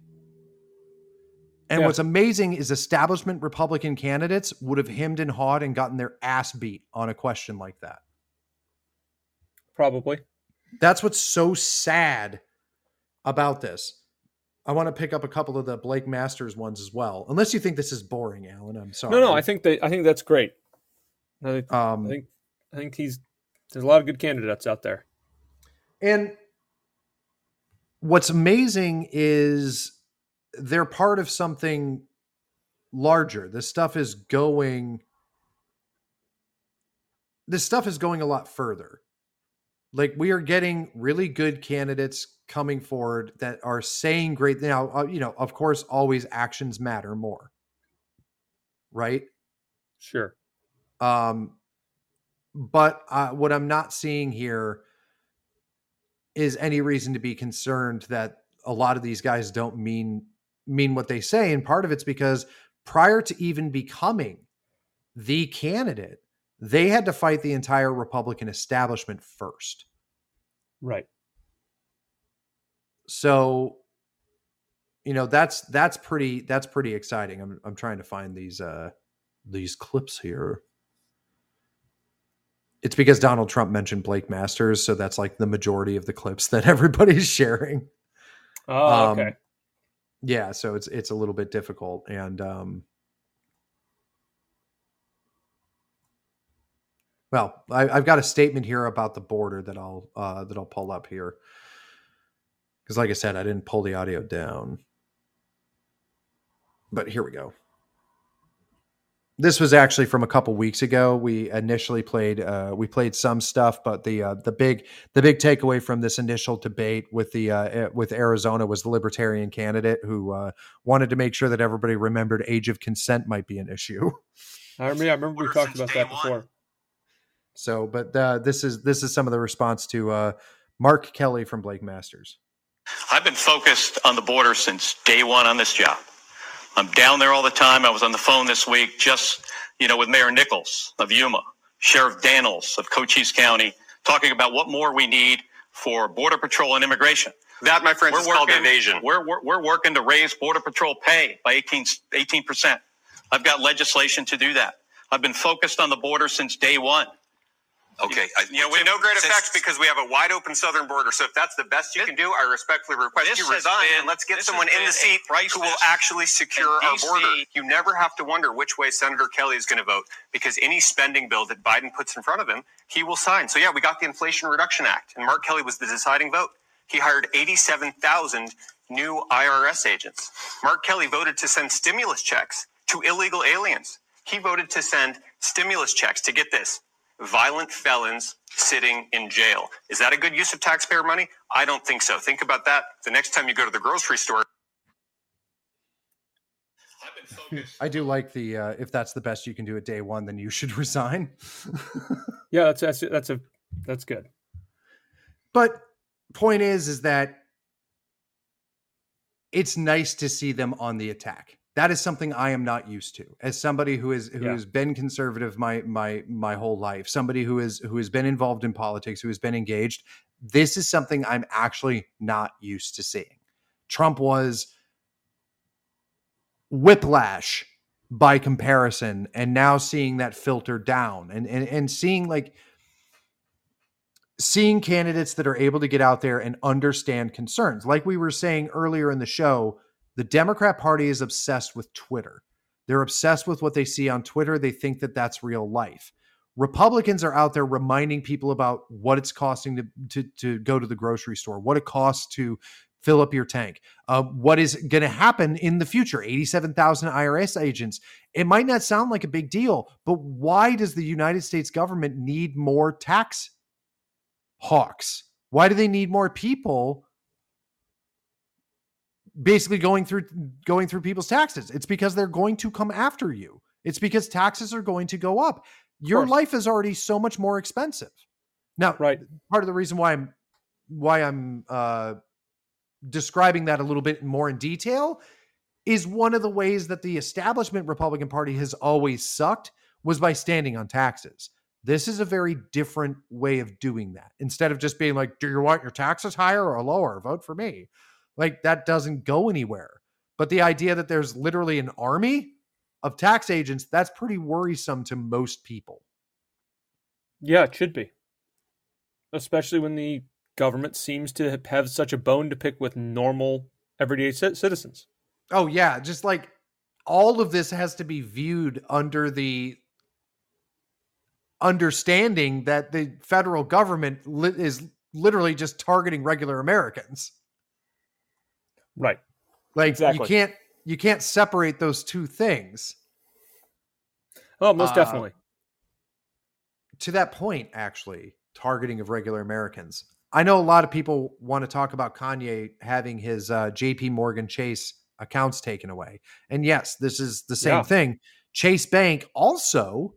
And Yeah. what's amazing is establishment Republican candidates would have hemmed and hawed and gotten their ass beat on a question like that. Probably. That's what's so sad about this. I want to pick up a couple of the Blake Masters ones as well. Unless you think this is boring, Alan. I'm sorry. No, no, I think they I think that's great. I think, um I think I think he's there's a lot of good candidates out there. And what's amazing is they're part of something larger. This stuff is going this stuff is going a lot further. Like we are getting really good candidates coming forward that are saying great now, uh, you know, of course always actions matter more. Right? Sure. Um, but uh, what I'm not seeing here is any reason to be concerned that a lot of these guys don't mean mean what they say, and part of it's because prior to even becoming the candidate, they had to fight the entire Republican establishment first. Right. So, you know, that's that's pretty that's pretty exciting. I'm I'm trying to find these uh these clips here. It's because Donald Trump mentioned Blake Masters, so that's like the majority of the clips that everybody's sharing. Oh, Um, okay. Yeah, so it's it's a little bit difficult and um well, I, I've got a statement here about the border that I'll uh, that I'll pull up here because, like I said, I didn't pull the audio down, but here we go. This was actually from a couple weeks ago. We initially played uh, we played some stuff, but the uh, the big the big takeaway from this initial debate with the uh, with Arizona was the Libertarian candidate who uh, wanted to make sure that everybody remembered age of consent might be an issue. I remember, I remember we talked about day that one. before. So, but uh, this is this is some of the response to uh, Mark Kelly from Blake Masters. I've been focused on the border since day one on this job. I'm down there all the time. I was on the phone this week just, you know, with Mayor Nicholls of Yuma, Sheriff Dannels of Cochise County, talking about what more we need for Border Patrol and immigration. That, my friends, is called evasion. We're, we're, we're working to raise Border Patrol pay by 18, 18%. I've got legislation to do that. I've been focused on the border since day one. Okay. I, You know, with no great since- effects because we have a wide open southern border. So if that's the best you This- can do, I respectfully request this you has resign been- and let's get this someone in been the seat a crisis who will actually secure in our DC. border. You never have to wonder which way Senator Kelly is going to vote because any spending bill that Biden puts in front of him, he will sign. So yeah, we got the Inflation Reduction Act, and Mark Kelly was the deciding vote. He hired 87,000 new IRS agents. Mark Kelly voted to send stimulus checks to illegal aliens. He voted to send stimulus checks to get this violent felons sitting in jail. Is that a good use of taxpayer money? I don't think so. Think about that the next time you go to the grocery store. I do like the uh, if that's the best you can do at day one, then you should resign. Yeah, that's that's that's a that's good. but point is, is that it's nice to see them on the attack. That is something I am not used to. As somebody who is who Yeah. has been conservative my my my whole life, somebody who is who has been involved in politics, who has been engaged, this is something I'm actually not used to seeing. Trump was whiplash by comparison and now seeing that filter down and and, and seeing like seeing candidates that are able to get out there and understand concerns like we were saying earlier in the show the democrat party is obsessed with twitter. They're obsessed with what they see on twitter. They think that that's real life. Republicans are out there reminding people about what it's costing to to, to go to the grocery store what it costs to fill up your tank uh, what is going to happen in the future 87000 irs agents. It might not sound like a big deal but why does the united states government need more tax hawks? Why do they need more people basically going through going through people's taxes it's because they're going to come after you it's because taxes are going to go up your life is already so much more expensive now Right. part of the reason why i'm why i'm uh describing that a little bit more in detail is one of the ways that the establishment republican party has always sucked was by standing on taxes. This is a very different way of doing that. Instead of just being like, do you want your taxes higher or lower? Vote for me. Like that doesn't go anywhere. But the idea that there's literally an army of tax agents, that's pretty worrisome to most people. Yeah, it should be. Especially when the government seems to have such a bone to pick with normal everyday citizens. Oh yeah, just like all of this has to be viewed under the understanding that the federal government li- is literally just targeting regular Americans. Right. Like exactly. you can't you can't separate those two things. Oh, most uh, definitely. To that point, actually, targeting of regular Americans. I know a lot of people want to talk about Kanye having his uh, J.P. Morgan Chase accounts taken away, and yes, this is the same Yeah. thing. Chase Bank also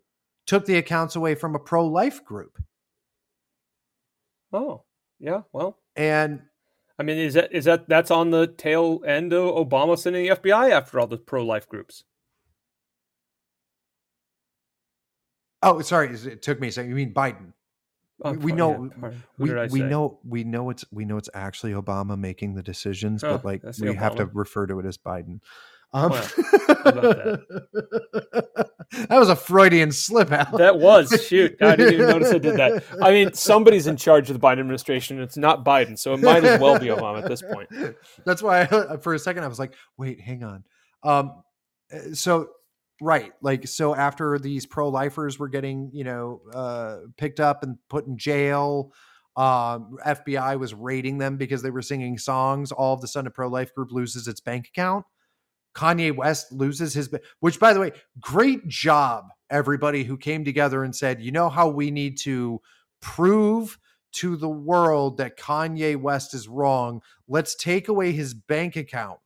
took the accounts away from a pro-life group, Oh, yeah. Well, and I mean, is that is that that's on the tail end of Obama sending the FBI after all the pro life groups? oh, sorry, it took me a second. You mean Biden? Oh, we, we know yeah, we, we know we know it's we know it's actually Obama making the decisions, Oh, but like we have to refer to it as Biden. Um, that was a Freudian slip out. That was shoot. I didn't even notice I did that. I mean, somebody's in charge of the Biden administration. It's not Biden, so it might as well be Obama at this point. That's why I, for a second I was like, wait, hang on. Um, so right, like so after these pro lifers were getting you know uh, picked up and put in jail. Um, FBI was raiding them because they were singing songs. All of a sudden, a pro life group loses its bank account. Kanye West loses his, which by the way, great job, everybody who came together and said, you know how we need to prove to the world that Kanye West is wrong. Let's take away his bank account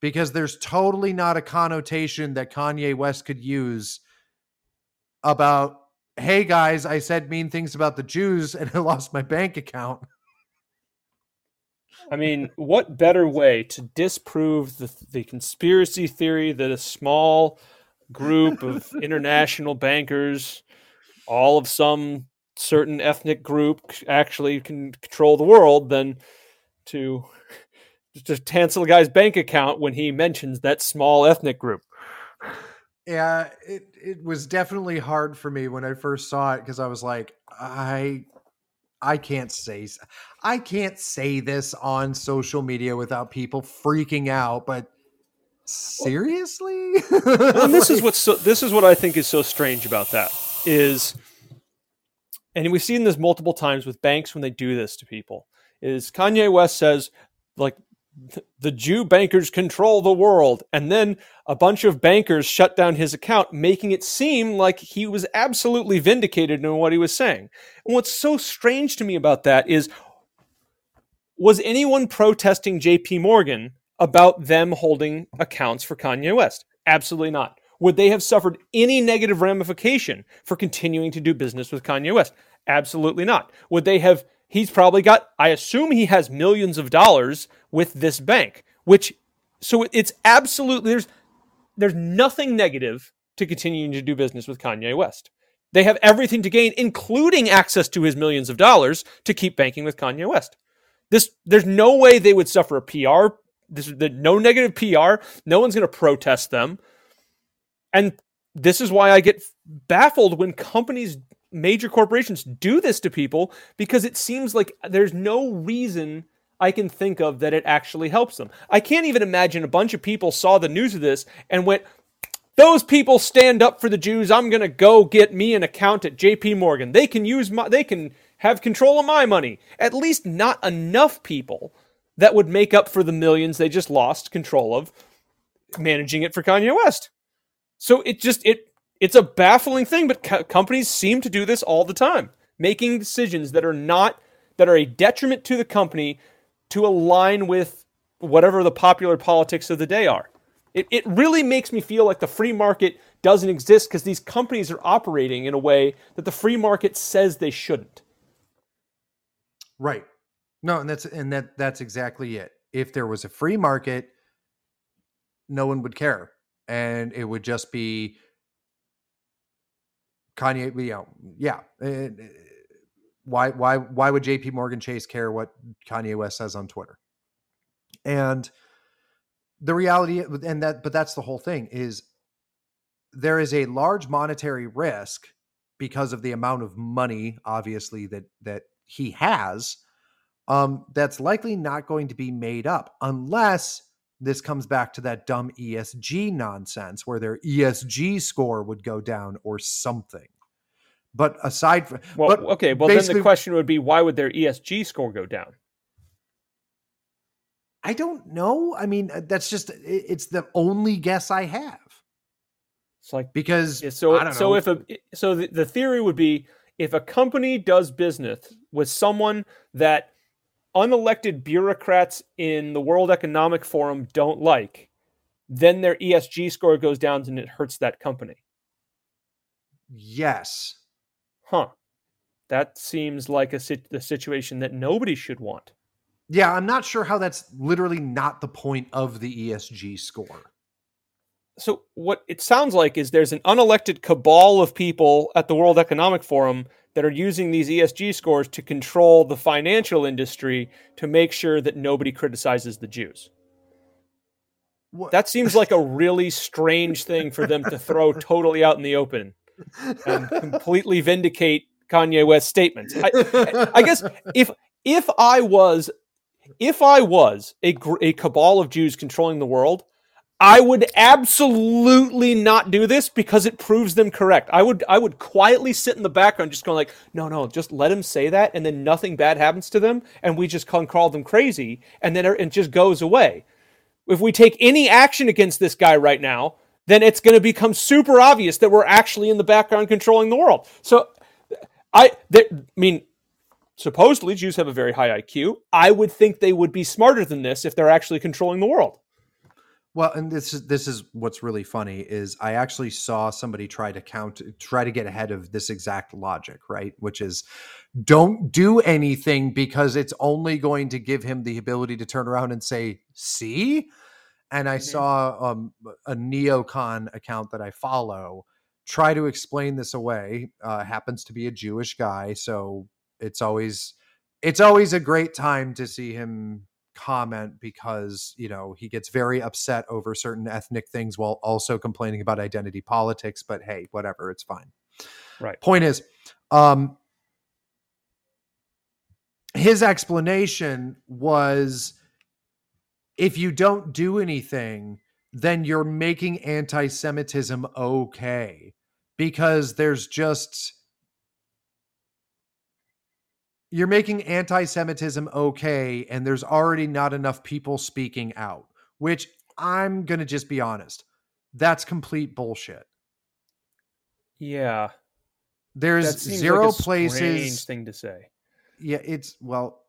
because there's totally not a connotation that Kanye West could use about, hey guys, I said mean things about the Jews and I lost my bank account. I mean, what better way to disprove the, the conspiracy theory that a small group of international bankers, all of some certain ethnic group, actually can control the world than to just cancel a guy's bank account when he mentions that small ethnic group? Yeah, it it was definitely hard for me when I first saw it because I was like, I I can't say I can't say this on social media without people freaking out, but seriously? and this is what's so, this is what I think is so strange about that is, and we've seen this multiple times with banks when they do this to people. Is Kanye West says like the Jew bankers control the world, and then a bunch of bankers shut down his account, making it seem like he was absolutely vindicated in what he was saying. And what's so strange to me about that is was anyone protesting JP Morgan about them holding accounts for Kanye West? Absolutely not. Would they have suffered any negative ramification for continuing to do business with Kanye West? Absolutely not. Would they have? He's probably got, I assume he has millions of dollars with this bank, which, so it's absolutely, there's, there's nothing negative to continuing to do business with Kanye West. They have everything to gain, including access to his millions of dollars to keep banking with Kanye West. This there's no way they would suffer a PR. This the, no negative PR. No one's going to protest them. And this is why I get baffled when companies, major corporations, do this to people because it seems like there's no reason I can think of that it actually helps them. I can't even imagine a bunch of people saw the news of this and went, those people stand up for the Jews. I'm going to go get me an account at JP Morgan. They can use my they can have control of my money. At least not enough people that would make up for the millions they just lost control of managing it for Kanye West. So it just it it's a baffling thing, but co- companies seem to do this all the time, making decisions that are not that are a detriment to the company to align with whatever the popular politics of the day are. It, it really makes me feel like the free market doesn't exist because these companies are operating in a way that the free market says they shouldn't. Right. No, and that's and that that's exactly it. If there was a free market, no one would care. And it would just be Kanye, you know, yeah. uh, why why why would JP Morgan Chase care what Kanye West says on Twitter? And the reality and that but that's the whole thing is there is a large monetary risk because of the amount of money obviously that that he has um that's likely not going to be made up unless this comes back to that dumb ESG nonsense where their ESG score would go down or something. But aside from well, but okay, well then the question would be why would their ESG score go down? I don't know. I mean, uh, that's just it's the only guess I have. It's like because yeah, so so if a so the, the theory would be if a company does business with someone that unelected bureaucrats in the World Economic Forum don't like, then their ESG score goes down and it hurts that company. Yes. Huh. That seems like a the situation that nobody should want. Yeah, I'm not sure how that's literally not the point of the ESG score. So what it sounds like is there's an unelected cabal of people at the World Economic Forum that are using these ESG scores to control the financial industry to make sure that nobody criticizes the Jews. What? That seems like a really strange thing for them to throw totally out in the open and completely vindicate Kanye West's statements. I, I guess if if I was if I was a, a cabal of Jews controlling the world, I would absolutely not do this because it proves them correct. I would I would quietly sit in the background just going like, no, no, just let him say that and then nothing bad happens to them and we just call them crazy and then it just goes away. If we take any action against this guy right now, then it's going to become super obvious that we're actually in the background controlling the world. So I I mean supposedly Jews have a very high IQ. I would think they would be smarter than this if they're actually controlling the world. Well, and this is this is what's really funny is I actually saw somebody try to count try to get ahead of this exact logic, right? Which is don't do anything because it's only going to give him the ability to turn around and say, "See?" And I mm-hmm. saw um, a neocon account that I follow try to explain this away. Uh, happens to be a Jewish guy, so it's always it's always a great time to see him comment because you know he gets very upset over certain ethnic things while also complaining about identity politics but hey whatever it's fine. Right. Point is um his explanation was if you don't do anything then you're making anti-semitism okay because there's just you're making anti-Semitism okay, and there's already not enough people speaking out. Which I'm gonna just be honest, that's complete bullshit. Yeah, there's zero like places. thing to say. Yeah, it's well.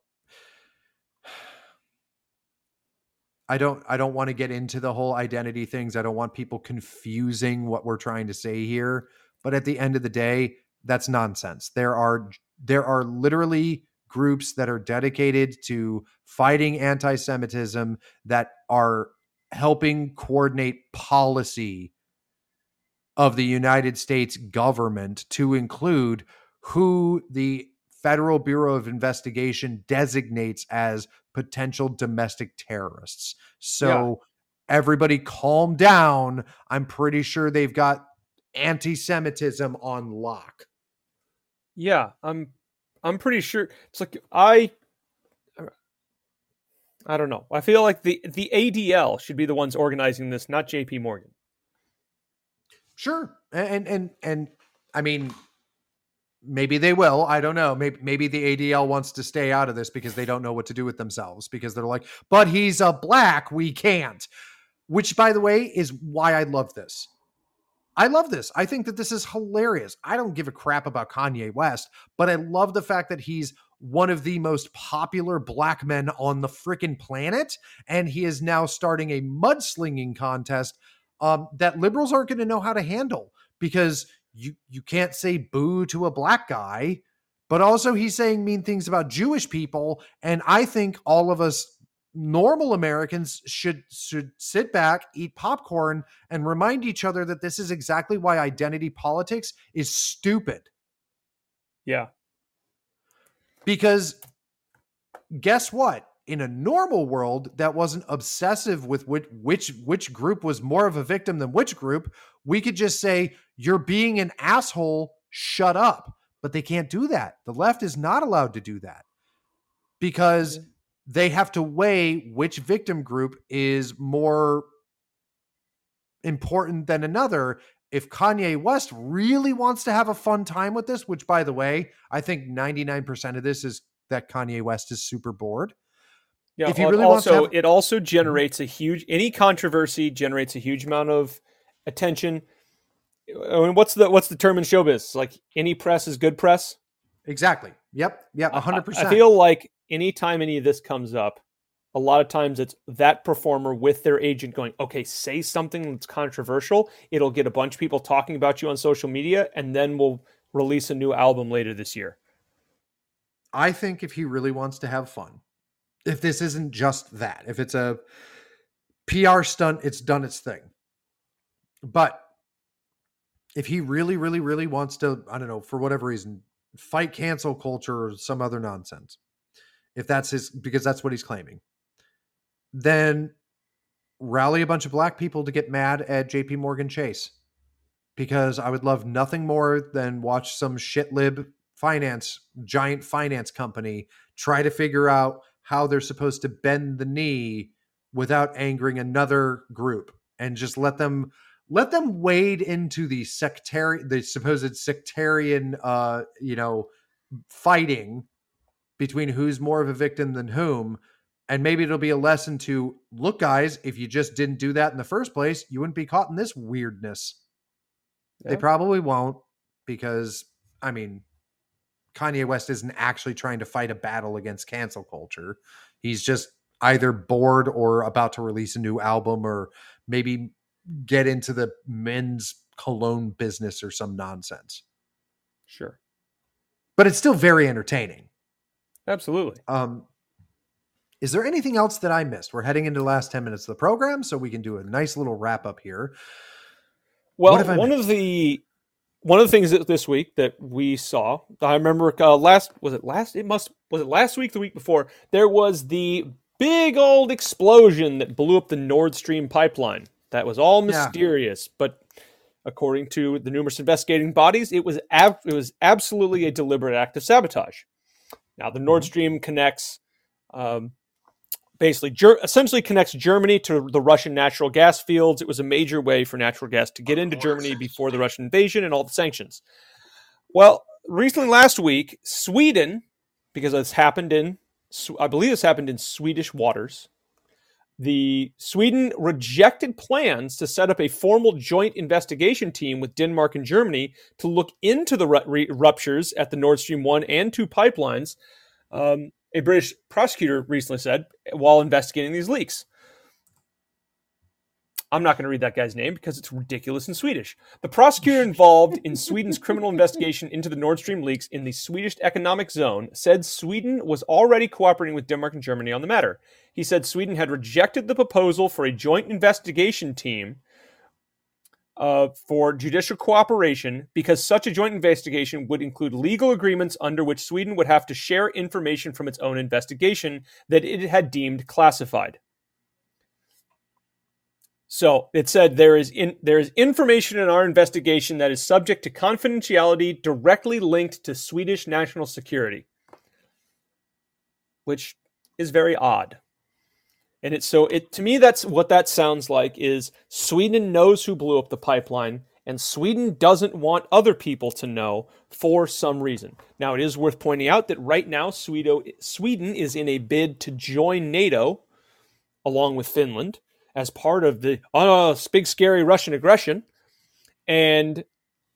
I don't I don't want to get into the whole identity things. I don't want people confusing what we're trying to say here, but at the end of the day, that's nonsense. There are there are literally groups that are dedicated to fighting anti Semitism that are helping coordinate policy of the United States government to include who the Federal Bureau of Investigation designates as potential domestic terrorists. So yeah. everybody calm down. I'm pretty sure they've got anti Semitism on lock. Yeah, I'm I'm pretty sure it's like I er, I don't know. I feel like the the ADL should be the ones organizing this, not JP Morgan. Sure. And and and I mean maybe they will. I don't know. Maybe maybe the ADL wants to stay out of this because they don't know what to do with themselves because they're like, "But he's a black, we can't." Which by the way is why I love this I love this. I think that this is hilarious. I don't give a crap about Kanye West, but I love the fact that he's one of the most popular black men on the freaking planet. And he is now starting a mudslinging contest um, that liberals aren't going to know how to handle because you, you can't say boo to a black guy, but also he's saying mean things about Jewish people. And I think all of us normal Americans should should sit back, eat popcorn, and remind each other that this is exactly why identity politics is stupid. Yeah. Because guess what? In a normal world that wasn't obsessive with which which which group was more of a victim than which group, we could just say you're being an asshole, shut up. But they can't do that. The left is not allowed to do that. Because they have to weigh which victim group is more important than another. If Kanye West really wants to have a fun time with this, which by the way, I think 99% of this is that Kanye West is super bored. Yeah, if he al- really wants to also have- it also mm-hmm. generates a huge any controversy generates a huge amount of attention. I mean, what's the what's the term in showbiz? Like any press is good press. Exactly. Yep. Yep. I- 100%. I feel like anytime any of this comes up, a lot of times it's that performer with their agent going, okay, say something that's controversial. It'll get a bunch of people talking about you on social media, and then we'll release a new album later this year. I think if he really wants to have fun, if this isn't just that, if it's a PR stunt, it's done its thing. But if he really, really, really wants to, I don't know, for whatever reason, fight cancel culture or some other nonsense, if that's his, because that's what he's claiming, then rally a bunch of black people to get mad at JP Morgan Chase. Because I would love nothing more than watch some shit lib finance, giant finance company try to figure out how they're supposed to bend the knee without angering another group and just let them let them wade into the sectarian the supposed sectarian uh you know fighting between who's more of a victim than whom and maybe it'll be a lesson to look guys if you just didn't do that in the first place you wouldn't be caught in this weirdness. They probably won't because i mean kanye west isn't actually trying to fight a battle against cancel culture. He's just either bored or about to release a new album or maybe get into the men's cologne business or some nonsense. Sure. but it's still very entertaining Absolutely. um, is there anything else that I missed? We're heading into the last 10 minutes of the program, so we can do a nice little wrap up here. Well, What have I one of the one of the things that this week that we saw, I remember uh, last was it last? It must was it last week, the week before? There was the big old explosion that blew up the Nord Stream pipeline. That was all Yeah. mysterious, but according to the numerous investigating bodies, it was ab- it was absolutely a deliberate act of sabotage. Now, the Nord Stream connects. Um, basically Ger- essentially connects Germany to the Russian natural gas fields. It was a major way for natural gas to get into Germany before the Russian invasion and all the sanctions. Well, recently last week, Sweden, because this happened in, I believe this happened in Swedish waters. The Sweden rejected plans to set up a formal joint investigation team with Denmark and Germany to look into the ru- ruptures at the Nord Stream 1 and 2 pipelines. Um, a British prosecutor recently said while investigating these leaks. I'm not going to read that guy's name because it's ridiculous in Swedish. The prosecutor involved in Sweden's criminal investigation into the Nord Stream leaks in the Swedish economic zone said Sweden was already cooperating with Denmark and Germany on the matter. He said Sweden had rejected the proposal for a joint investigation team uh, for judicial cooperation because such a joint investigation would include legal agreements under which Sweden would have to share information from its own investigation that it had deemed classified. So it said there is in, there is information in our investigation that is subject to confidentiality directly linked to Swedish national security, which is very odd. And it's so it to me that's what that sounds like is Sweden knows who blew up the pipeline and Sweden doesn't want other people to know for some reason. Now it is worth pointing out that right now Sweden Sweden is in a bid to join NATO along with Finland as part of the oh, big scary Russian aggression. And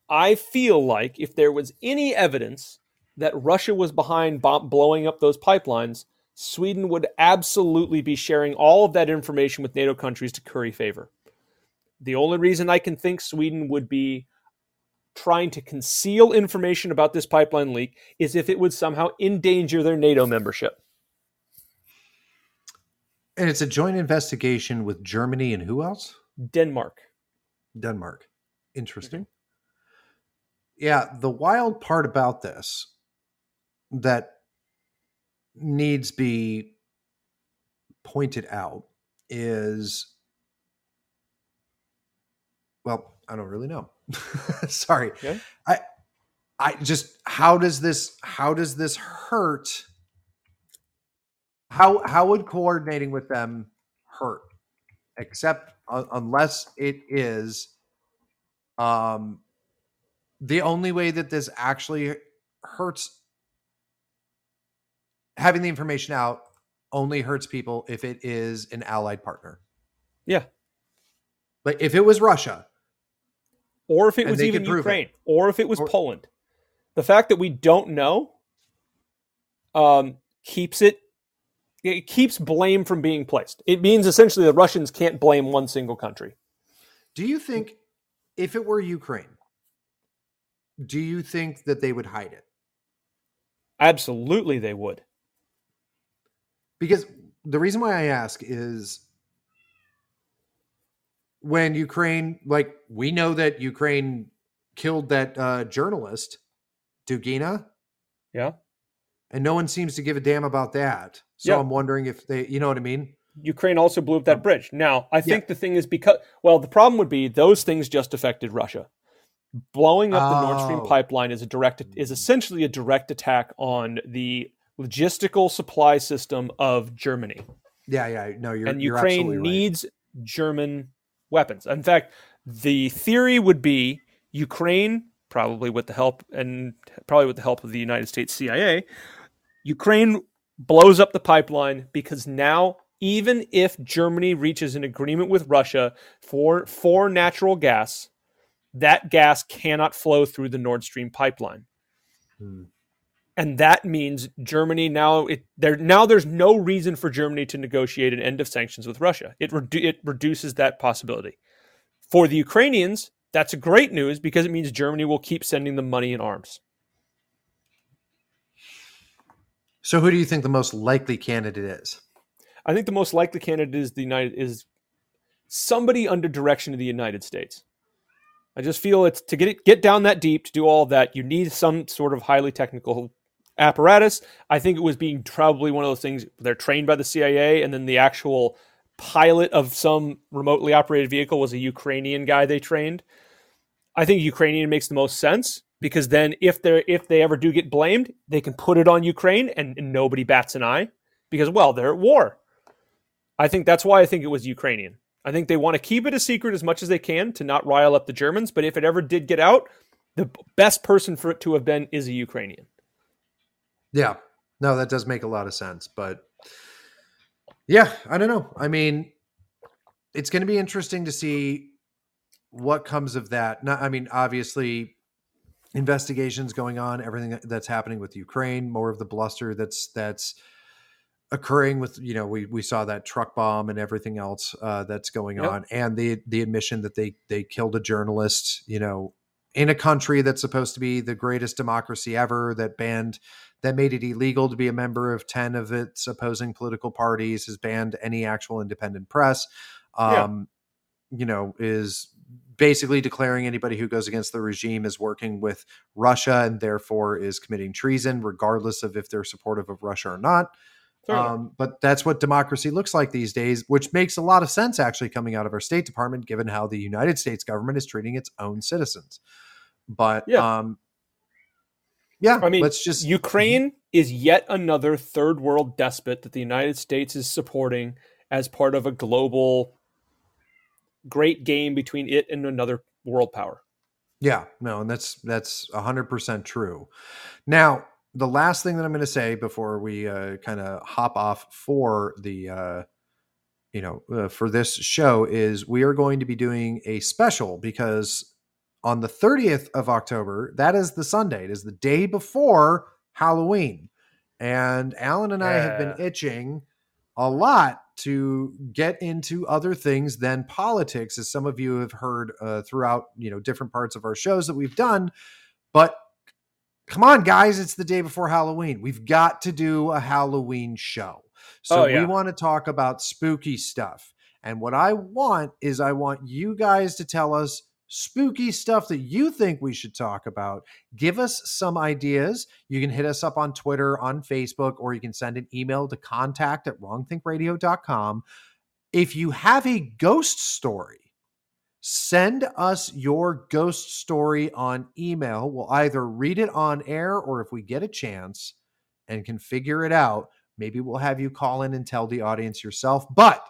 I feel like if there was any evidence that Russia was behind bomb- blowing up those pipelines, Sweden would absolutely be sharing all of that information with NATO countries to curry favor. The only reason I can think Sweden would be trying to conceal information about this pipeline leak is if it would somehow endanger their NATO membership. And it's a joint investigation with Germany and who else? Denmark. Denmark. Interesting. Mm-hmm. Yeah, the wild part about this that needs be pointed out is well, I don't really know. Sorry. Okay. I I just how does this how does this hurt? How how would coordinating with them hurt? Except uh, unless it is um the only way that this actually hurts having the information out only hurts people if it is an allied partner. Yeah. Like if it was Russia, Or if it was even prove it. Ukraine, or if it was Or- Poland. The fact that we don't know um, keeps it it keeps blame from being placed. It means essentially the Russians can't blame one single country. do you think if it were Ukraine, do you think that they would hide it? Absolutely, they would. Because the reason why I ask is when Ukraine, like we know that Ukraine killed that uh, journalist, Dugina, Yeah. And no one seems to give a damn about that. So Yeah. I'm wondering if they, you know what I mean? Ukraine also blew up that um, bridge. Now, I think Yeah. the thing is because well, the problem would be those things just affected Russia. Blowing up the Nord Stream Oh. pipeline is a direct is essentially a direct attack on the logistical supply system of Germany. Yeah, yeah. No, you're and you're Ukraine right. needs German weapons. In fact, the theory would be Ukraine, probably with the help and probably with the help of the United States CIA, Ukraine blows up the pipeline because now even if Germany reaches an agreement with Russia for for natural gas, that gas cannot flow through the Nord Stream pipeline Hmm. and that means Germany now it there now there's no reason for Germany to negotiate an end of sanctions with Russia. It redu- it reduces that possibility. For the Ukrainians, that's great news because it means Germany will keep sending them money and arms. So who do you think the most likely candidate is? I think the most likely candidate is the United is somebody under direction of the United States. I just feel it's to get it get down that deep to do all that. You need some sort of highly technical apparatus. I think it was being probably one of those things. They're trained by the CIA, and then the actual pilot of some remotely operated vehicle was a Ukrainian guy they trained. I think Ukrainian makes the most sense because then if they if they ever do get blamed, they can put it on Ukraine and, and nobody bats an eye because well they're at war. I think that's why I think it was Ukrainian. I think they want to keep it a secret as much as they can to not rile up the Germans. But if it ever did get out, the best person for it to have been is a Ukrainian. Yeah. No, that does make a lot of sense. But yeah, I don't know. I mean, it's going to be interesting to see what comes of that. Not, I mean, obviously, investigations going on, everything that's happening with Ukraine, more of the bluster that's that's occurring with you know we we saw that truck bomb and everything else uh, that's going Yep. on, and the the admission that they they killed a journalist, you know, in a country that's supposed to be the greatest democracy ever, that banned that made it illegal to be a member of 10 of its opposing political parties has banned any actual independent press Yeah. um you know is basically declaring anybody who goes against the regime is working with Russia and therefore is committing treason regardless of if they're supportive of Russia or not um, but that's what democracy looks like these days, which makes a lot of sense actually coming out of our State Department, given how the United States government is treating its own citizens. But Yeah. um, yeah, I mean, let's just Ukraine is yet another third world despot that the United States is supporting as part of a global great game between it and another world power. Yeah, no, and that's that's hundred percent true. Now, the last thing that I'm going to say before we uh, kind of hop off for the uh, you know uh, for this show is we are going to be doing a special because on the 30th of October, that is the Sunday. It is the day before Halloween, and Alan and I have been itching a lot to get into other things than politics, as some of you have heard uh, throughout you know different parts of our shows that we've done. But come on, guys, it's the day before Halloween. We've got to do a Halloween show. So Oh, yeah. we want to talk about spooky stuff. And what I want is I want you guys to tell us spooky stuff that you think we should talk about. Give us some ideas. You can hit us up on Twitter, on Facebook, or you can send an email to contact at wrongthinkradio.com. If you have a ghost story, send us your ghost story on email. We'll either read it on air or if we get a chance and can figure it out, maybe we'll have you call in and tell the audience yourself. But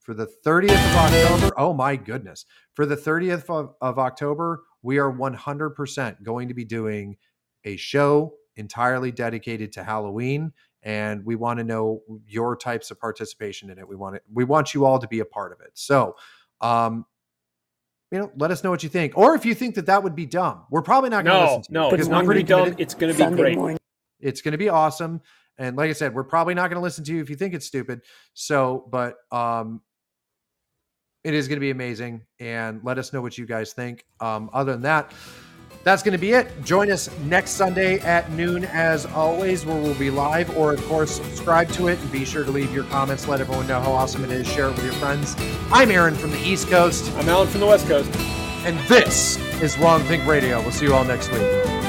for the 30th of October, oh my goodness, for the 30th of, of October, we are 100% going to be doing a show entirely dedicated to Halloween. And we want to know your types of participation in it. We want it, we want you all to be a part of it. So, um, you know, let us know what you think, or if you think that that would be dumb. We're probably not going to No, listen to no, it it's because not we're going to pretty be dumb. committed. It's going to be Sunday great. morning. It's going to be awesome. And like I said, we're probably not going to listen to you if you think it's stupid. So, but um, it is going to be amazing. And let us know what you guys think. Um, other than that, that's going to be it. Join us next Sunday at noon, as always, where we'll be live. Or, of course, subscribe to it and be sure to leave your comments. Let everyone know how awesome it is. Share it with your friends. I'm Aaron from the East Coast, I'm Alan from the West Coast. and this is Wrong Think Radio. We'll see you all next week.